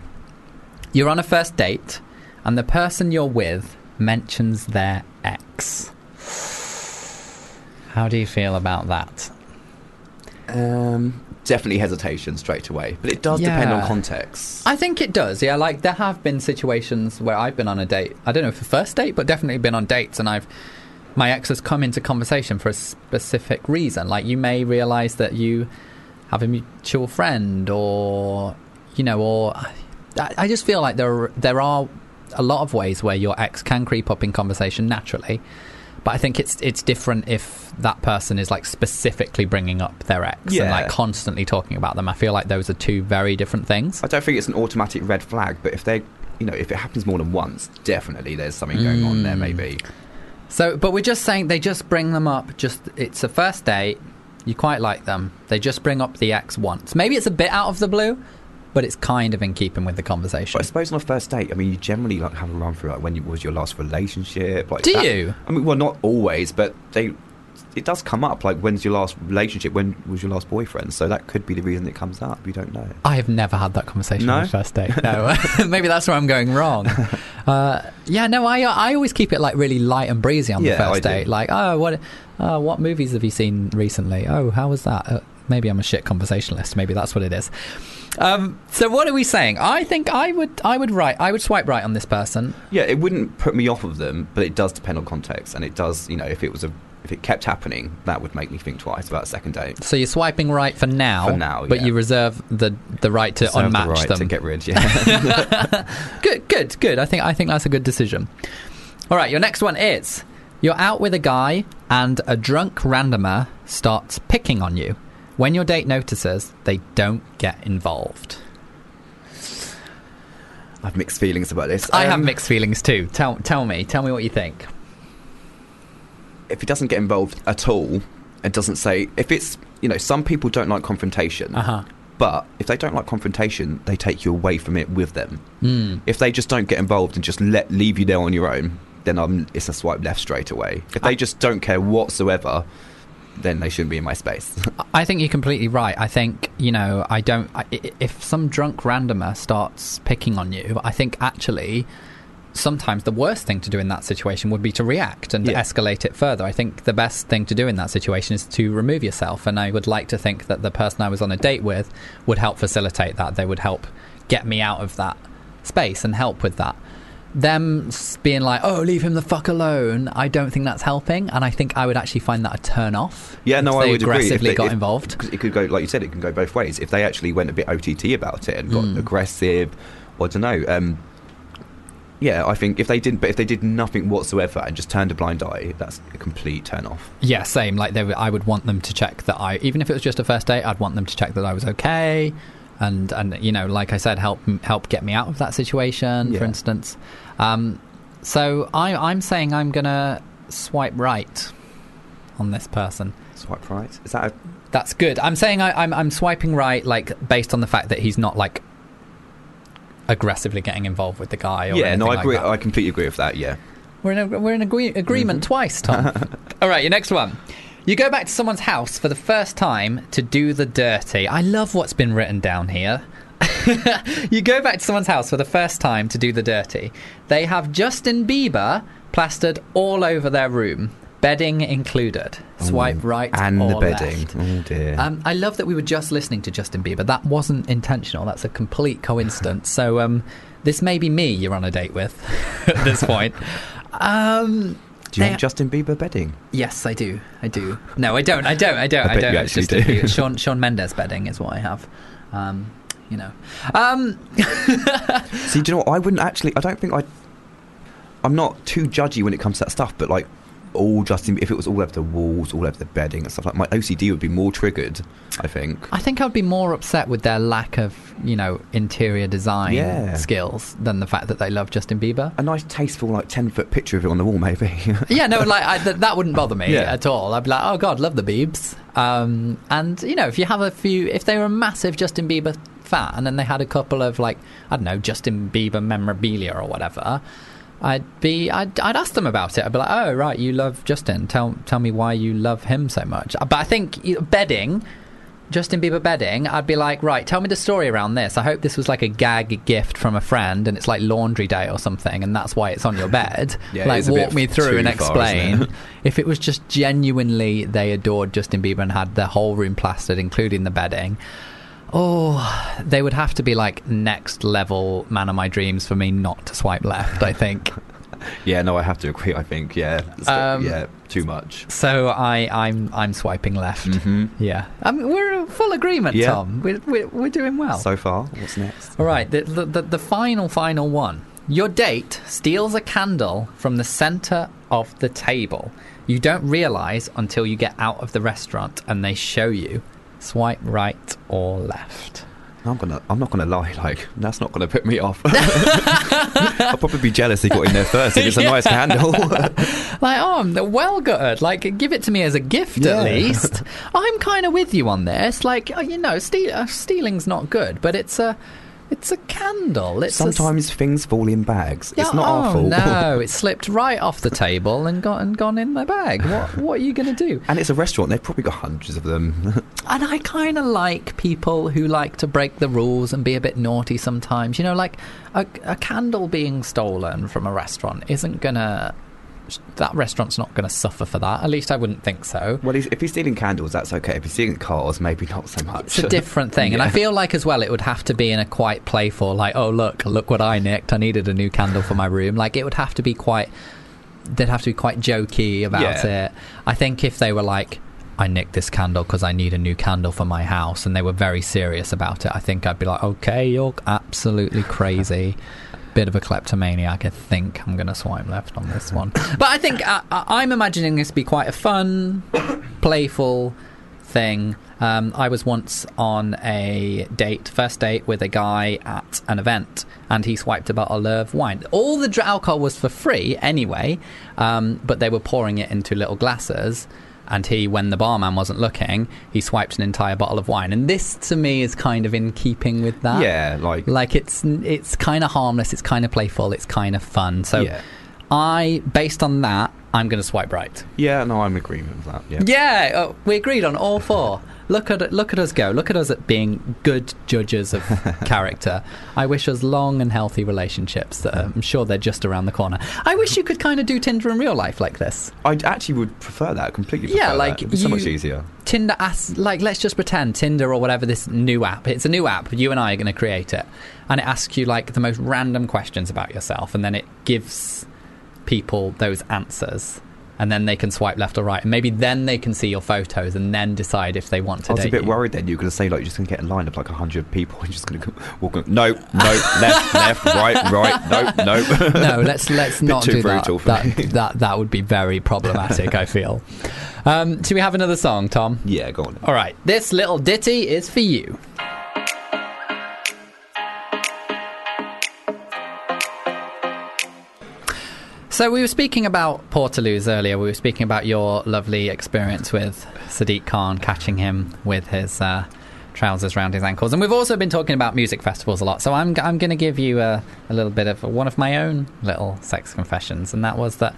You're on a first date, and the person you're with mentions their ex. How do you feel about that? um, definitely hesitation straight away, but it does depend on context. I think it does. Yeah, like there have been situations where I've been on a date. I don't know if a first date, but definitely been on dates, and I've my ex has come into conversation for a specific reason. Like you may realize that you have a mutual friend, or you know, or I, I just feel like there there are a lot of ways where your ex can creep up in conversation naturally. But I think it's it's different if that person is like specifically bringing up their ex and like constantly talking about them. I feel like those are two very different things. I don't think it's an automatic red flag, but if they, you know, if it happens more than once, definitely there's something going on there. Mm. Maybe. So, but we're just saying they just bring them up. Just it's a first date. You quite like them. They just bring up the ex once. Maybe it's a bit out of the blue, but it's kind of in keeping with the conversation. But I suppose on a first date, I mean, you generally like have a run through like when you, was your last relationship. Like Do that. you? I mean, well, not always, but they. It does come up. Like, when's your last relationship? When was your last boyfriend? So that could be the reason it comes up. You don't know. I have never had that conversation No? on the first date. No, maybe that's where I'm going wrong. Uh, yeah, no, I I always keep it like really light and breezy on Yeah, the I first do. date. Like, oh, what uh, what movies have you seen recently? Oh, how was that? Uh, maybe I'm a shit conversationalist. Maybe that's what it is. Um, so what are we saying? I think I would I would write I would swipe right on this person. Yeah, it wouldn't put me off of them, but it does depend on context, and it does, you know, if it was a if it kept happening, that would make me think twice about a second date. So you're swiping right for now, For now, but yeah. you reserve the the right to Reserve the unmatch right them. to get rid, yeah. good, good, good. I think I think that's a good decision. All right, your next one is you're out with a guy and a drunk randomer starts picking on you. When your date notices, they don't get involved. I have mixed feelings about this. I have Um, mixed feelings too. Tell tell me, tell me what you think. if he doesn't get involved at all and doesn't say if it's you know some people don't like confrontation Uh-huh. but if they don't like confrontation they take you away from it with them Mm. if they just don't get involved and just let leave you there on your own then um, it's a swipe left straight away if they just don't care whatsoever then they shouldn't be in my space I think you're completely right. I think you know I don't. I, if some drunk randomer starts picking on you, I think actually sometimes the worst thing to do in that situation would be to react and Yeah. escalate it further. I think the best thing to do in that situation is to remove yourself. And I would like to think that the person I was on a date with would help facilitate that. They would help get me out of that space and help with that. Them being like, "Oh, leave him the fuck alone," I don't think that's helping, and I think I would actually find that a turn off. yeah no they i would agree If aggressively they- got if- involved. it could go like you said it can go both ways if they actually went a bit ott about it and got Mm. aggressive or i don't know um, yeah i think if they didn't but if they did nothing whatsoever and just turned a blind eye that's a complete turn off Yeah, same. Like they, I would want them to check that I, even if it was just a first date, I'd want them to check that I was okay, and and you know, like I said, help help get me out of that situation, for instance. Um, so I, I'm saying I'm gonna swipe right on this person. Swipe right. Is that a That's good. I'm saying I, I'm I'm swiping right, like based on the fact that he's not like aggressively getting involved with the guy. Or yeah, no, I like agree. that. I completely agree with that. Yeah, We're in, a, we're in agree- agreement Mm-hmm. twice, Tom. All right, your next one. You go back to someone's house for the first time to do the dirty. I love what's been written down here. you go back to someone's house for the first time to do the dirty. They have Justin Bieber plastered all over their room, bedding included. Swipe right and the bedding. left. Oh dear. Um, I love that we were just listening to Justin Bieber. That wasn't intentional. That's a complete coincidence. so um, this may be me you're on a date with at this point. Um, do you they- have Justin Bieber bedding? Yes, I do. I do. No, I don't. I don't. I don't. I I, don't. It's just do. Sean Shawn Mendes bedding is what I have. Um, you know. Um, See, do you know what? I wouldn't actually. I don't think I. I'm not too judgy when it comes to that stuff, but like all Justin, if it was all over the walls, all over the bedding and stuff like, my OCD would be more triggered. I think. I think I'd be more upset with their lack of, you know, interior design Yeah. skills than the fact that they love Justin Bieber. A nice, tasteful, like ten foot picture of it on the wall, maybe. yeah, no, like I, th- that wouldn't bother me Yeah. at all. I'd be like, oh god, love the Biebs. Um, and you know, if you have a few, if they were a massive Justin Bieber fan and then they had a couple of like, I don't know, Justin Bieber memorabilia or whatever, I'd be, I'd, I'd ask them about it. I'd be like, oh right, you love Justin. Tell, tell me why you love him so much. Uh, but I think bedding. Justin Bieber bedding, I'd be like, right, tell me the story around this. I hope this was like a gag gift from a friend and it's like laundry day or something and that's why it's on your bed. Yeah, like, walk me through and far, explain. it? if it was just genuinely they adored Justin Bieber and had their whole room plastered, including the bedding, oh, they would have to be like next level man of my dreams for me not to swipe left, I think. yeah, no, I have to agree. I think. Yeah, Um, yeah, too much. So I, I'm, I'm swiping left. Mhm. Yeah, I mean, we're in full agreement, Yeah. Tom. We're, we're, we're doing well. So far, what's next? All right, the, the, the final, final one. Your date steals a candle from the center of the table. You don't realize until you get out of the restaurant and they show you. Swipe right or left. I'm gonna. I'm not gonna lie. Like that's not gonna put me off. I'll probably be jealous he got in there first. It's a nice handle. Like, oh, I'm well gutted. Like, give it to me as a gift Yeah. at least. I'm kind of with you on this. Like, uh, you know, steal, uh, stealing's not good, but it's a, it's a candle. It's a Sometimes things fall in bags. Yeah, it's not oh, our fault. no, it slipped right off the table and got and gone in my bag. What what are you going to do? and it's a restaurant. They've probably got hundreds of them. And I kind of like people who like to break the rules and be a bit naughty sometimes. You know, like a, a candle being stolen from a restaurant isn't gonna. That restaurant's not going to suffer for that. At least I wouldn't think so. well, if he's stealing candles, that's okay. If he's stealing cars, maybe not so much. It's a different thing, and I feel like as well it would have to be in a quite playful, like, oh look, look what I nicked. I needed a new candle for my room. Like it would have to be quite they'd have to be quite jokey about Yeah. it. I think if they were like, I nicked this candle because I need a new candle for my house, and they were very serious about it, I think I'd be like, okay, you're absolutely crazy. Bit of a kleptomaniac. I think I'm going to swipe left on this one. But I think uh, I, I'm imagining this to be quite a fun, playful thing. Um, I was once on a date, first date with a guy at an event, and he swiped a bottle of wine. All the alcohol was for free anyway, um, but they were pouring it into little glasses. And he, when the barman wasn't looking, he swiped an entire bottle of wine. And this, to me, is kind of in keeping with that. Yeah, like like it's it's kind of harmless, it's kind of playful, it's kind of fun. So, Yeah. I, based on that, I'm going to swipe right. Yeah, no, I'm agreeing with that. Yeah. Yeah, uh, we agreed on all four. Look at look at us go. Look at us at being good judges of character. I wish us long and healthy relationships. That I'm sure they're just around the corner. I wish you could kind of do Tinder in real life like this. I actually would prefer that completely. Prefer Yeah, that. like It'd be so much easier. Tinder asks, like, let's just pretend Tinder or whatever this new app. It's a new app. You and I are going to create it, and it asks you like the most random questions about yourself, and then it gives people those answers, and then they can swipe left or right, and maybe then they can see your photos, and then decide if they want to I was a bit you. worried then you were going to say like you're just going to get a line of like hundred people and just going to walk. On, no, no, left, left, right, right. No, no. no, let's let's not do that. That, that that would be very problematic. I feel. Um, do we have another song, Tom? Yeah, go on. All right, this little ditty is for you. So we were speaking about Portaloos earlier. We were speaking about your lovely experience with Sadiq Khan catching him with his uh, trousers round his ankles, and we've also been talking about music festivals a lot. So I'm I'm going to give you a, a little bit of one of my own little sex confessions, and that was that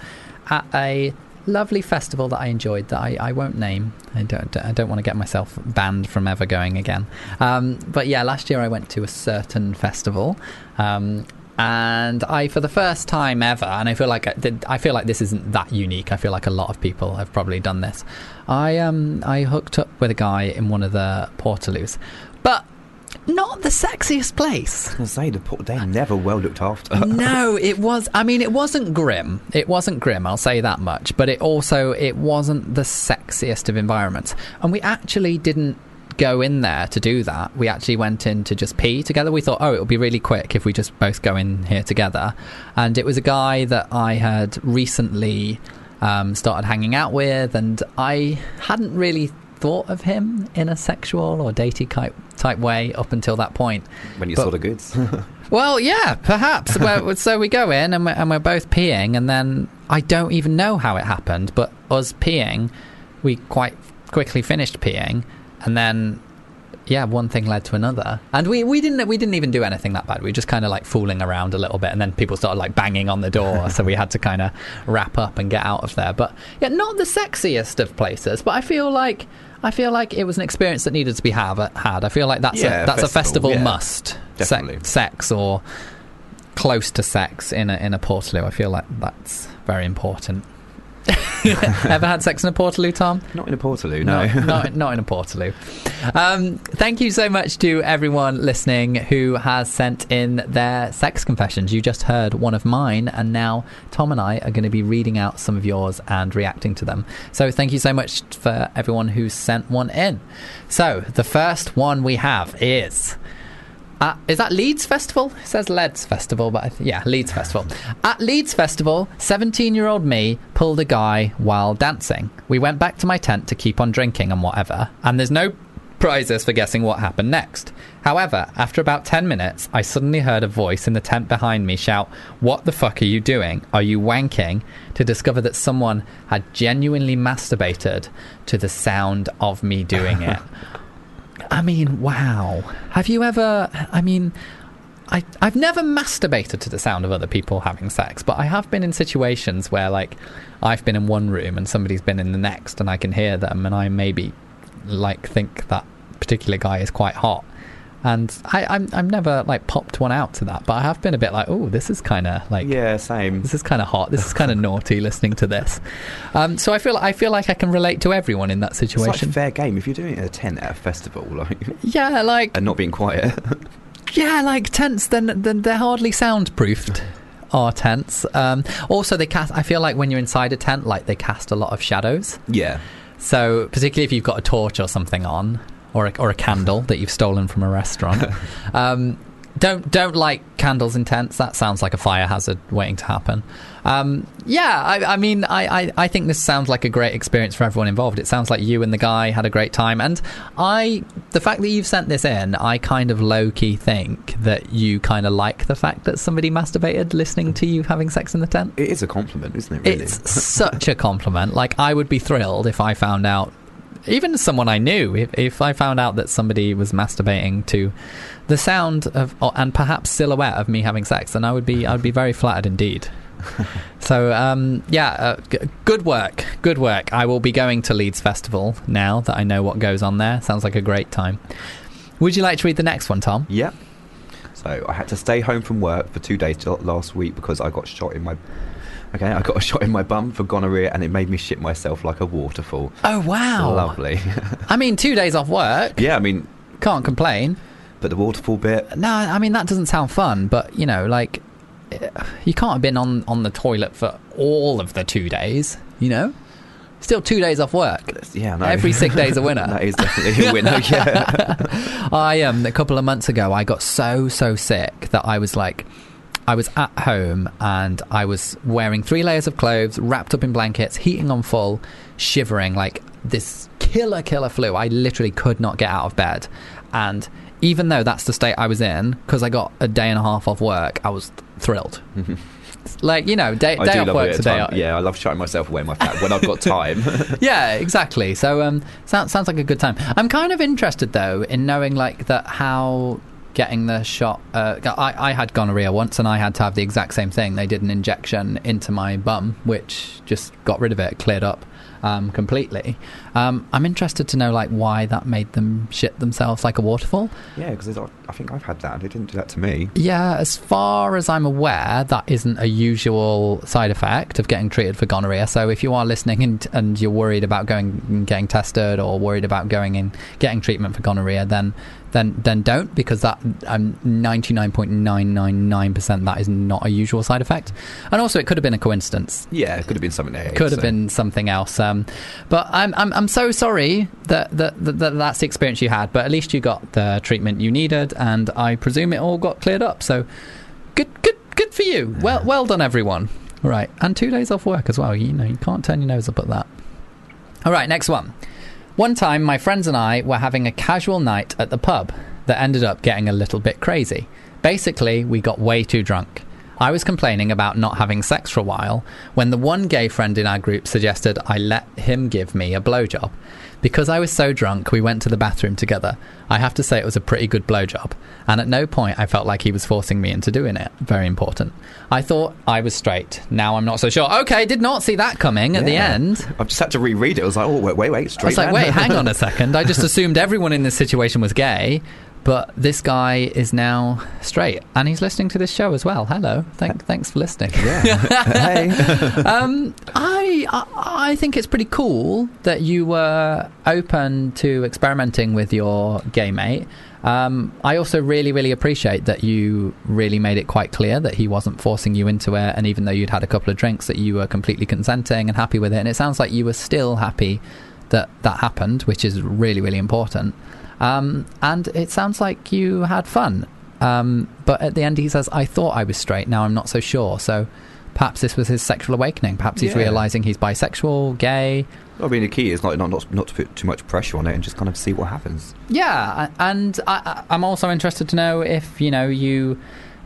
at a lovely festival that I enjoyed that I, I won't name. I don't I don't want to get myself banned from ever going again. Um, but yeah, last year I went to a certain festival. Um, and I, for the first time ever, and I feel like I, did- I feel like this isn't that unique. I feel like a lot of people have probably done this. I um I hooked up with a guy in one of the Portaloos, but not the sexiest place. I was say the port, they're never well looked after. no, it was. I mean, it wasn't grim. It wasn't grim. I'll say that much. But it also it wasn't the sexiest of environments. And we actually didn't go in there to do that. We actually went in to just pee together. We thought, oh, it would be really quick if we just both go in here together. And it was a guy that I had recently um, started hanging out with, and I hadn't really thought of him in a sexual or datey type type way up until that point. when you But- saw the goods. well, yeah, perhaps. well, so we go in and we're, and we're both peeing, and then I don't even know how it happened, but us peeing, we quite quickly finished peeing, and then yeah, one thing led to another, and we, we didn't we didn't even do anything that bad. We were just kind of like fooling around a little bit, and then people started like banging on the door, so we had to kind of wrap up and get out of there. But yeah, not the sexiest of places, but I feel like. I feel like it was an experience that needed to be have, had. I feel like that's Yeah, a that's a festival, festival yeah. must. Definitely. Sex, sex or close to sex in a in a portaloo. I feel like that's very important. Ever had sex in a portaloo, Tom? Not in a Portaloo, no. not, not in a portaloo. Um, thank you so much to everyone listening who has sent in their sex confessions. You just heard one of mine, and now Tom and I are going to be reading out some of yours and reacting to them. So thank you so much for everyone who sent one in. So the first one we have is. Uh, is that Leeds Festival? It says Leeds Festival, but th- yeah, Leeds Festival. At Leeds Festival, 17 year old me pulled a guy while dancing. We went back to my tent to keep on drinking and whatever, and there's no prizes for guessing what happened next. However, after about 10 minutes, I suddenly heard a voice in the tent behind me shout, What the fuck are you doing? Are you wanking? To discover that someone had genuinely masturbated to the sound of me doing it. I mean, wow. Have you ever? I mean, I I've never masturbated to the sound of other people having sex, but I have been in situations where like I've been in one room and somebody's been in the next, and I can hear them, and I maybe like think that particular guy is quite hot. And I, I'm I'm never like popped one out to that, but I have been a bit like, oh, this is kind of like yeah, same. this is kind of hot. This is kind of naughty listening to this. Um, so I feel I feel like I can relate to everyone in that It's like situation. fair game if you're doing a tent at a festival, like, yeah, like and not being quiet. Yeah, like tents, then, then they're hardly soundproofed. are tents. Um, also, they cast. I feel like when you're inside a tent, like they cast a lot of shadows. Yeah. So, particularly if you've got a torch or something on, or a, or a candle that you've stolen from a restaurant, um, don't don't light candles in tents. That sounds like a fire hazard waiting to happen. Um, yeah, I, I mean, I, I, I think this sounds like a great experience for everyone involved. It sounds like you and the guy had a great time, and I, the fact that you've sent this in, I kind of low key think that you kind of like the fact that somebody masturbated listening to you having sex in the tent. It is a compliment, isn't it? Really? It's such a compliment. Like I would be thrilled if I found out, even someone I knew, if, if I found out that somebody was masturbating to the sound of or, and perhaps silhouette of me having sex, then I would be I would be very flattered indeed. so um, yeah, uh, g- good work, good work. I will be going to Leeds Festival now that I know what goes on there. Sounds like a great time. Would you like to read the next one, Tom? Yeah. So I had to stay home from work for two days last week because I got shot in my. Okay, I got a shot in my bum for gonorrhea, and it made me shit myself like a waterfall. Oh wow, Lovely. I mean, two days off work, yeah, I mean, can't complain. but the waterfall bit. No, I mean that doesn't sound fun, but you know, like you can't have been on on the toilet for all of the two days. You know, still two days off work. Yeah, no. Every sick day's a winner. that is definitely a winner. Yeah. I um a couple of months ago, I got so so sick that I was like. I was at home and I was wearing three layers of clothes, wrapped up in blankets, heating on full, shivering like this killer, killer flu. I literally could not get out of bed. And even though that's the state I was in, because I got a day and a half off work, I was thrilled. like, you know, day, I day off love work's a day off. Yeah, I love shutting myself away in my flat when I've got time. yeah, exactly. So um, sounds sounds like a good time. I'm kind of interested though in knowing like that how getting the shot. Uh, I I had gonorrhea once, and I had to have the exact same thing. They did an injection into my bum, which just got rid of it, cleared up. Um, completely. Um, I'm interested to know like why that made them shit themselves like a waterfall. yeah, because I think I've had that. They didn't do that to me. Yeah, as far as I'm aware, that isn't a usual side effect of getting treated for gonorrhea. So if you are listening and, and you're worried about going and getting tested or worried about going and getting treatment for gonorrhea, then then then don't because that um, 99.999% that is not a usual side effect. And also, it could have been a coincidence. Yeah, it could have been something there. Could have so- been something else. Um, but I'm, I'm I'm so sorry that, that, that, that that's the experience you had. But at least you got the treatment you needed, and I presume it all got cleared up. So good good good for you. Well well done, everyone. Right, and two days off work as well. You know you can't turn your nose up at that. All right, next one. One time, my friends and I were having a casual night at the pub that ended up getting a little bit crazy. Basically, we got way too drunk. I was complaining about not having sex for a while when the one gay friend in our group suggested I let him give me a blowjob. Because I was so drunk, we went to the bathroom together. I have to say it was a pretty good blowjob, and at no point I felt like he was forcing me into doing it. Very important. I thought I was straight. Now I'm not so sure. Okay, did not see that coming at the end. I've just had to reread it. I was like, oh, wait, wait, wait. Straight I was like, man. wait, hang on a second. I just assumed everyone in this situation was gay, but this guy is now straight, and he's listening to this show as well. Hello, Thank, thanks for listening. hey. um, I, I I think it's pretty cool that you were open to experimenting with your gay mate. Um, I also really, really appreciate that you really made it quite clear that he wasn't forcing you into it, and even though you'd had a couple of drinks, that you were completely consenting and happy with it. And it sounds like you were still happy that that happened, which is really, really important. Um, and it sounds like you had fun. Um, but at the end, he says, "I thought I was straight. Now I'm not so sure." So perhaps this was his sexual awakening. Perhaps he's Yeah. realizing he's bisexual, gay. I mean, the key is like not, not not to put too much pressure on it and just kind of see what happens. Yeah, and I, I'm also interested to know if you know you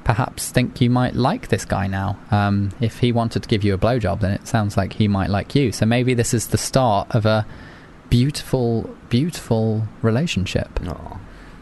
perhaps think you might like this guy now. Um, if he wanted to give you a blowjob, then it sounds like he might like you. So maybe this is the start of a beautiful, beautiful relationship.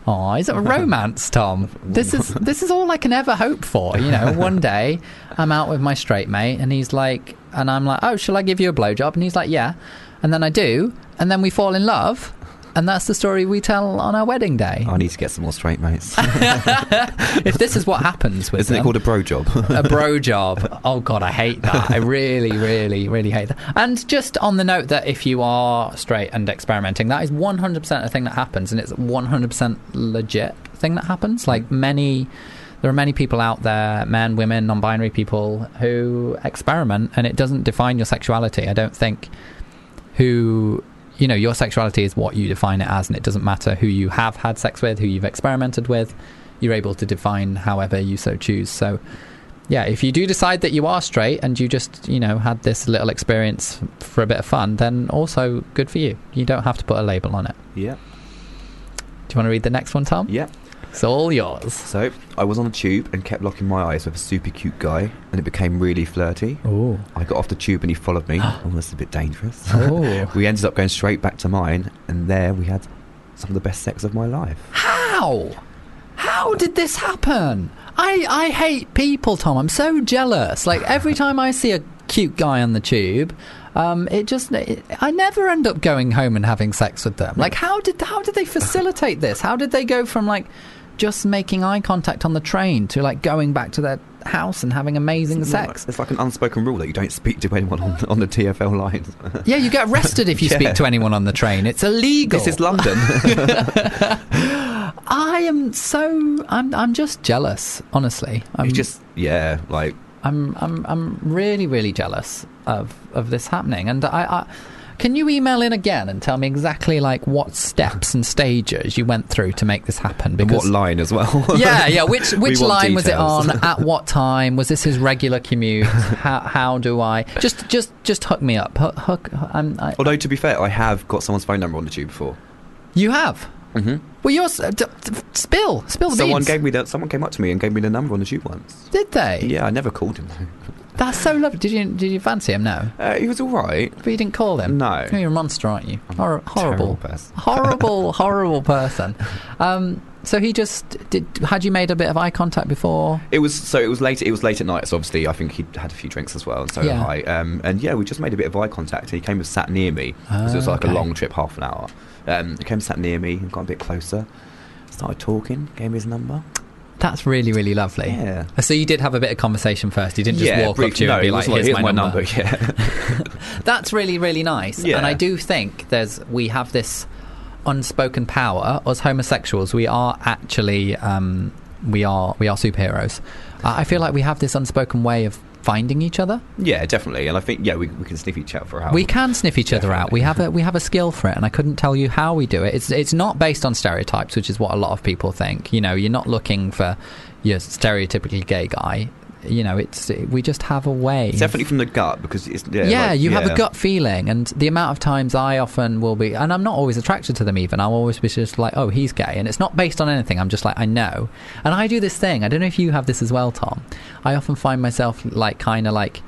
Oh, is it a romance, Tom? This is this is all I can ever hope for. You know, one day I'm out with my straight mate, and he's like, and I'm like, oh, shall I give you a blowjob? And he's like, yeah, and then I do, and then we fall in love, and that's the story we tell on our wedding day. I need to get some more straight mates. if this is what happens with Isn't it called a bro job? a bro job. Oh god, I hate that. I really, really, really hate that. And just on the note that if you are straight and experimenting, that is 100% a thing that happens, and it's 100% legit thing that happens. Like mm-hmm. many, there are many people out there, men, women, non-binary people, who experiment, and it doesn't define your sexuality. I don't think who you know your sexuality is what you define it as, and it doesn't matter who you have had sex with, who you've experimented with. You're able to define however you so choose. So, yeah, if you do decide that you are straight and you just you know had this little experience for a bit of fun, then also good for you. You don't have to put a label on it. Yeah. Do you want to read the next one, Tom? Yeah. It's all yours. So I was on the tube and kept locking my eyes with a super cute guy, and it became really flirty. Oh. I got off the tube and he followed me. oh, that's a bit dangerous. Oh. we ended up going straight back to mine, and there we had some of the best sex of my life. How? How did this happen? I, I hate people, Tom. I'm so jealous. Like every time I see a cute guy on the tube, um, it just it, I never end up going home and having sex with them. Like how did how did they facilitate this? How did they go from like just making eye contact on the train to like going back to their house and having amazing sex? It's like an unspoken rule that you don't speak to anyone on, on the TFL lines. Yeah, you get arrested if you Yeah. speak to anyone on the train. It's illegal. This is London. I am so I'm I'm just jealous, honestly. I'm you just yeah, like I'm I'm I'm really really jealous of of this happening, and I, I can you email in again and tell me exactly like what steps and stages you went through to make this happen? and what line as well. yeah, yeah. Which which line was it on? At what time? Was this his regular commute? how how do I just just just hook me up? Hook. hook I'm, I, Although to be fair, I have got someone's phone number on the tube before. you have. Mm-hmm. Well, yours. Uh, d- d- spill spill the Someone beans. gave me that. Someone came up to me and gave me the number on the tube once. Did they? Yeah, I never called him. That's so lovely. Did you did you fancy him? No. Uh, he was all right. But you didn't call him. No. Oh, you're a monster, aren't you? Hor- horrible, person. horrible, horrible person. Um, so he just did. Had you made a bit of eye contact before? It was so. It was late. It was late at night. So obviously, I think he'd had a few drinks as well, and so Yeah. I. Um, and yeah, we just made a bit of eye contact. And he came and sat near me. 'cause it was Ah, like okay. a long trip, half an hour. Um, he came sat near me and got a bit closer. Started talking. Gave me his number. That's really, really lovely. Yeah. So you did have a bit of conversation first. You didn't just yeah, walk brief- up to you no, and be like, "Here's, "Here's my, number." Yeah. That's really, really nice. Yeah. And I do think there's we have this unspoken power as homosexuals. We are actually um, we are we are superheroes. Uh, I feel like we have this unspoken way of finding each other. yeah, definitely. And I think yeah, we, we can sniff each other for hours. We can sniff each other out. We have a we have a skill for it, and I couldn't tell you how we do it. It's it's not based on stereotypes, which is what a lot of people think. You know, you're not looking for your stereotypically gay guy. You know, it's we just have a way. It's definitely from the gut because it's yeah. yeah, like, you have a gut feeling, and the amount of times I often will be, and I'm not always attracted to them. Even I'll always be just like, oh, he's gay, and it's not based on anything. I'm just like, I know, and I do this thing. I don't know if you have this as well, Tom. I often find myself like, kind of like,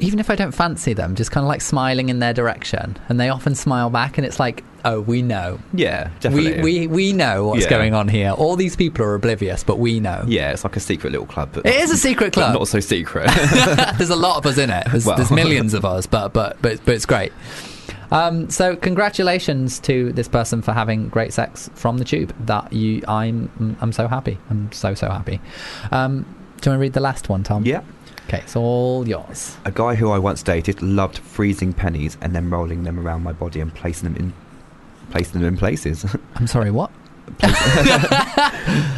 even if I don't fancy them, just kind of like smiling in their direction, and they often smile back, and it's like, oh, we know. Yeah, definitely. We, we we know what's Yeah. going on here. All these people are oblivious, but we know. Yeah, it's like a secret little club. But It is a secret club. not so secret. there's a lot of us in it. There's, Well. there's millions of us, but but but but it's great. Um, so congratulations to this person for having great sex from the tube. That you, I'm I'm so happy. I'm so so happy. Um, do you want to read the last one, Tom? yeah. Okay, it's all yours. A guy who I once dated loved freezing pennies and then rolling them around my body and placing them in placing them in places. I'm sorry. What?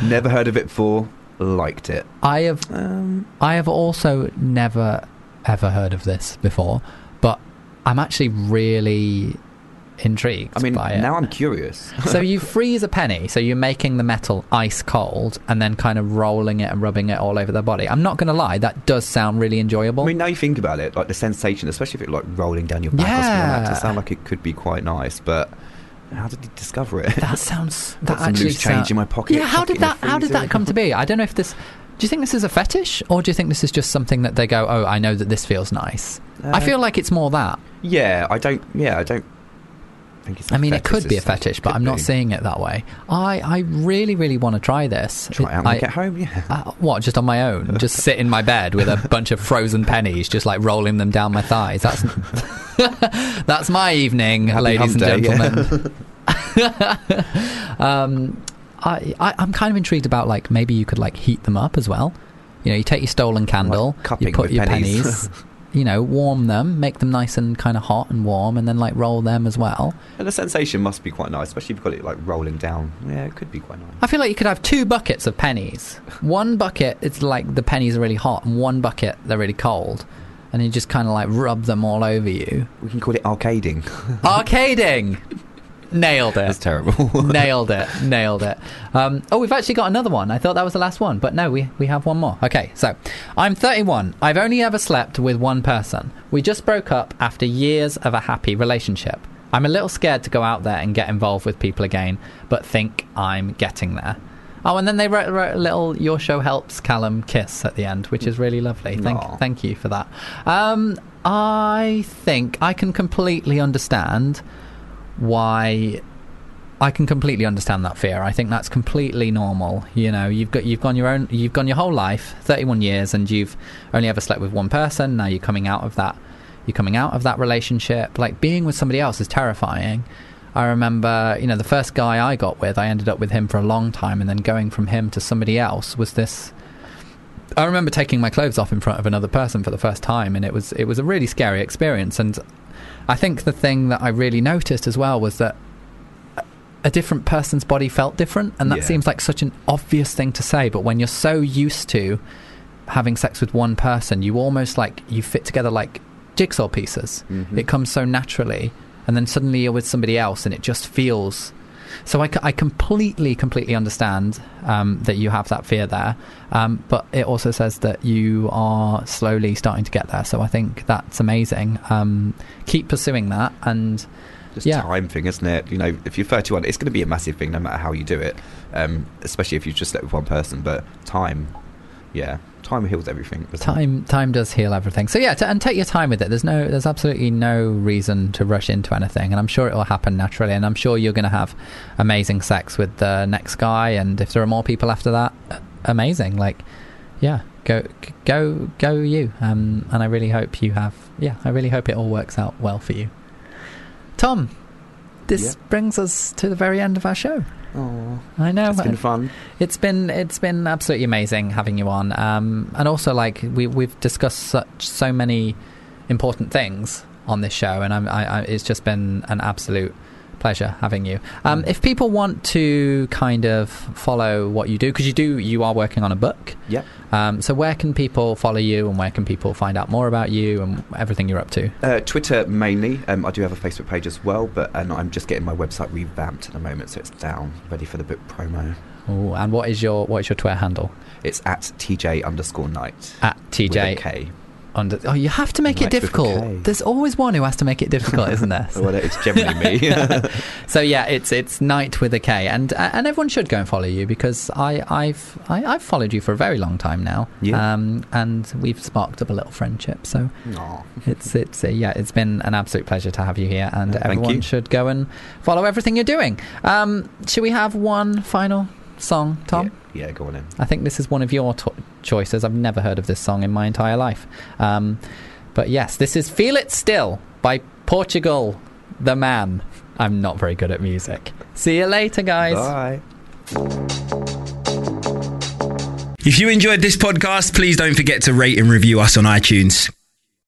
Never heard of it before. Liked it. I have Um, I have also never ever heard of this before, but I'm actually really intrigued I mean, now I'm curious. so you freeze a penny, so you're making the metal ice cold and then kind of rolling it and rubbing it all over their body. I'm not going to lie, that does sound really enjoyable. I mean, now you think about it, like the sensation, especially if it like rolling down your back or something like that, Yeah. it sound like it could be quite nice. But how did he discover it? that sounds that some actually loose change sound- in my pocket. Yeah, how did that how did that come to be? I don't know if this do you think this is a fetish or do you think this is just something that they go, "Oh, I know that this feels nice." I Uh, feel like it's more that. Yeah, I don't. Yeah, I don't think it's. I mean, it could be a fetish, but I'm not be. seeing it that way. I, I really, really want to try this. Try it out when I, get home. Yeah. Uh, what? Just on my own? just sit in my bed with a bunch of frozen pennies, just like rolling them down my thighs. That's that's my evening, Happy ladies and day, yeah. gentlemen. um, I, I I'm kind of intrigued about like maybe you could like heat them up as well. You know, you take your stolen candle, cupping you put your pennies. pennies. You know, warm them, make them nice and kind of hot and warm, and then like roll them as well. And the sensation must be quite nice, especially if you've got it like rolling down. Yeah, it could be quite nice. I feel like you could have two buckets of pennies. One bucket, it's like the pennies are really hot, and one bucket, they're really cold. And you just kind of like rub them all over you. We can call it arcading. Arcading! Nailed it. That's terrible. Nailed it. Nailed it. Um, oh, we've actually got another one. I thought that was the last one, but no, we, we have one more. Okay, so I'm 31. I've only ever slept with one person. We just broke up after years of a happy relationship. I'm a little scared to go out there and get involved with people again, but think I'm getting there. Oh, and then they wrote, wrote a little "Your show helps Calum" kiss at the end, which is really lovely. Thank, Aw. thank you for that. Um, I think I can completely understand why I can completely understand that fear. I think that's completely normal. You know, you've got you've gone your own you've gone your whole life, 31 years and you've only ever slept with one person. Now you're coming out of that you're coming out of that relationship. Like being with somebody else is terrifying. I remember, you know, the first guy I got with, I ended up with him for a long time and then going from him to somebody else was this I remember taking my clothes off in front of another person for the first time and it was it was a really scary experience and I think the thing that I really noticed as well was that a different person's body felt different and that Yeah. seems like such an obvious thing to say but when you're so used to having sex with one person you almost like you fit together like jigsaw pieces Mhm. it comes so naturally and then suddenly you're with somebody else and it just feels so I completely completely understand um, that you have that fear there um, but it also says that you are slowly starting to get there so I think that's amazing um, keep pursuing that and Just yeah time thing, isn't it? You know, if you're 31, it's going to be a massive thing no matter how you do it. Um, especially if you've just slept with one person. But time, yeah, time heals everything. doesn't it? time time does heal everything so yeah t- and take your time with it there's no there's absolutely no reason to rush into anything and i'm sure it will happen naturally and i'm sure you're going to have amazing sex with the next guy and if there are more people after that uh, amazing like yeah go go go you um and i really hope you have yeah i really hope it all works out well for you tom this Yeah. brings us to the very end of our show Aw, I know. it's been fun. It's been it's been absolutely amazing having you on, um, and also like we we've discussed such so many important things on this show, and I'm, I, I, it's just been an absolute pleasure having you. Um, If people want to kind of follow what you do, because you do, you are working on a book. Yeah. Um, so where can people follow you, and where can people find out more about you and everything you're up to? Uh, Twitter mainly. Um, I do have a Facebook page as well, but and I'm just getting my website revamped at the moment, so it's down, ready for the book promo. Ooh, and what is your what is your Twitter handle? It's at TJ underscore Knight. At With TJ K. under. Oh, you have to make it Night with a difficult. There's always one who has to make it difficult, isn't there? well, it's generally me. so yeah, it's it's Night with a K, and uh, and everyone should go and follow you because I I've I, I've followed you for a very long time now. Yeah. Um, and we've sparked up a little friendship. So Aw. it's it's uh, yeah, it's been an absolute pleasure to have you here, and Yeah, everyone should go and follow everything you're doing. Um, should we have one final song, Tom? Yeah, go on in. I think this is one of your to- choices. I've never heard of this song in my entire life. Um, but yes, this is Feel It Still by Portugal the Man. I'm not very good at music. See you later, guys. Bye. If you enjoyed this podcast, please don't forget to rate and review us on iTunes.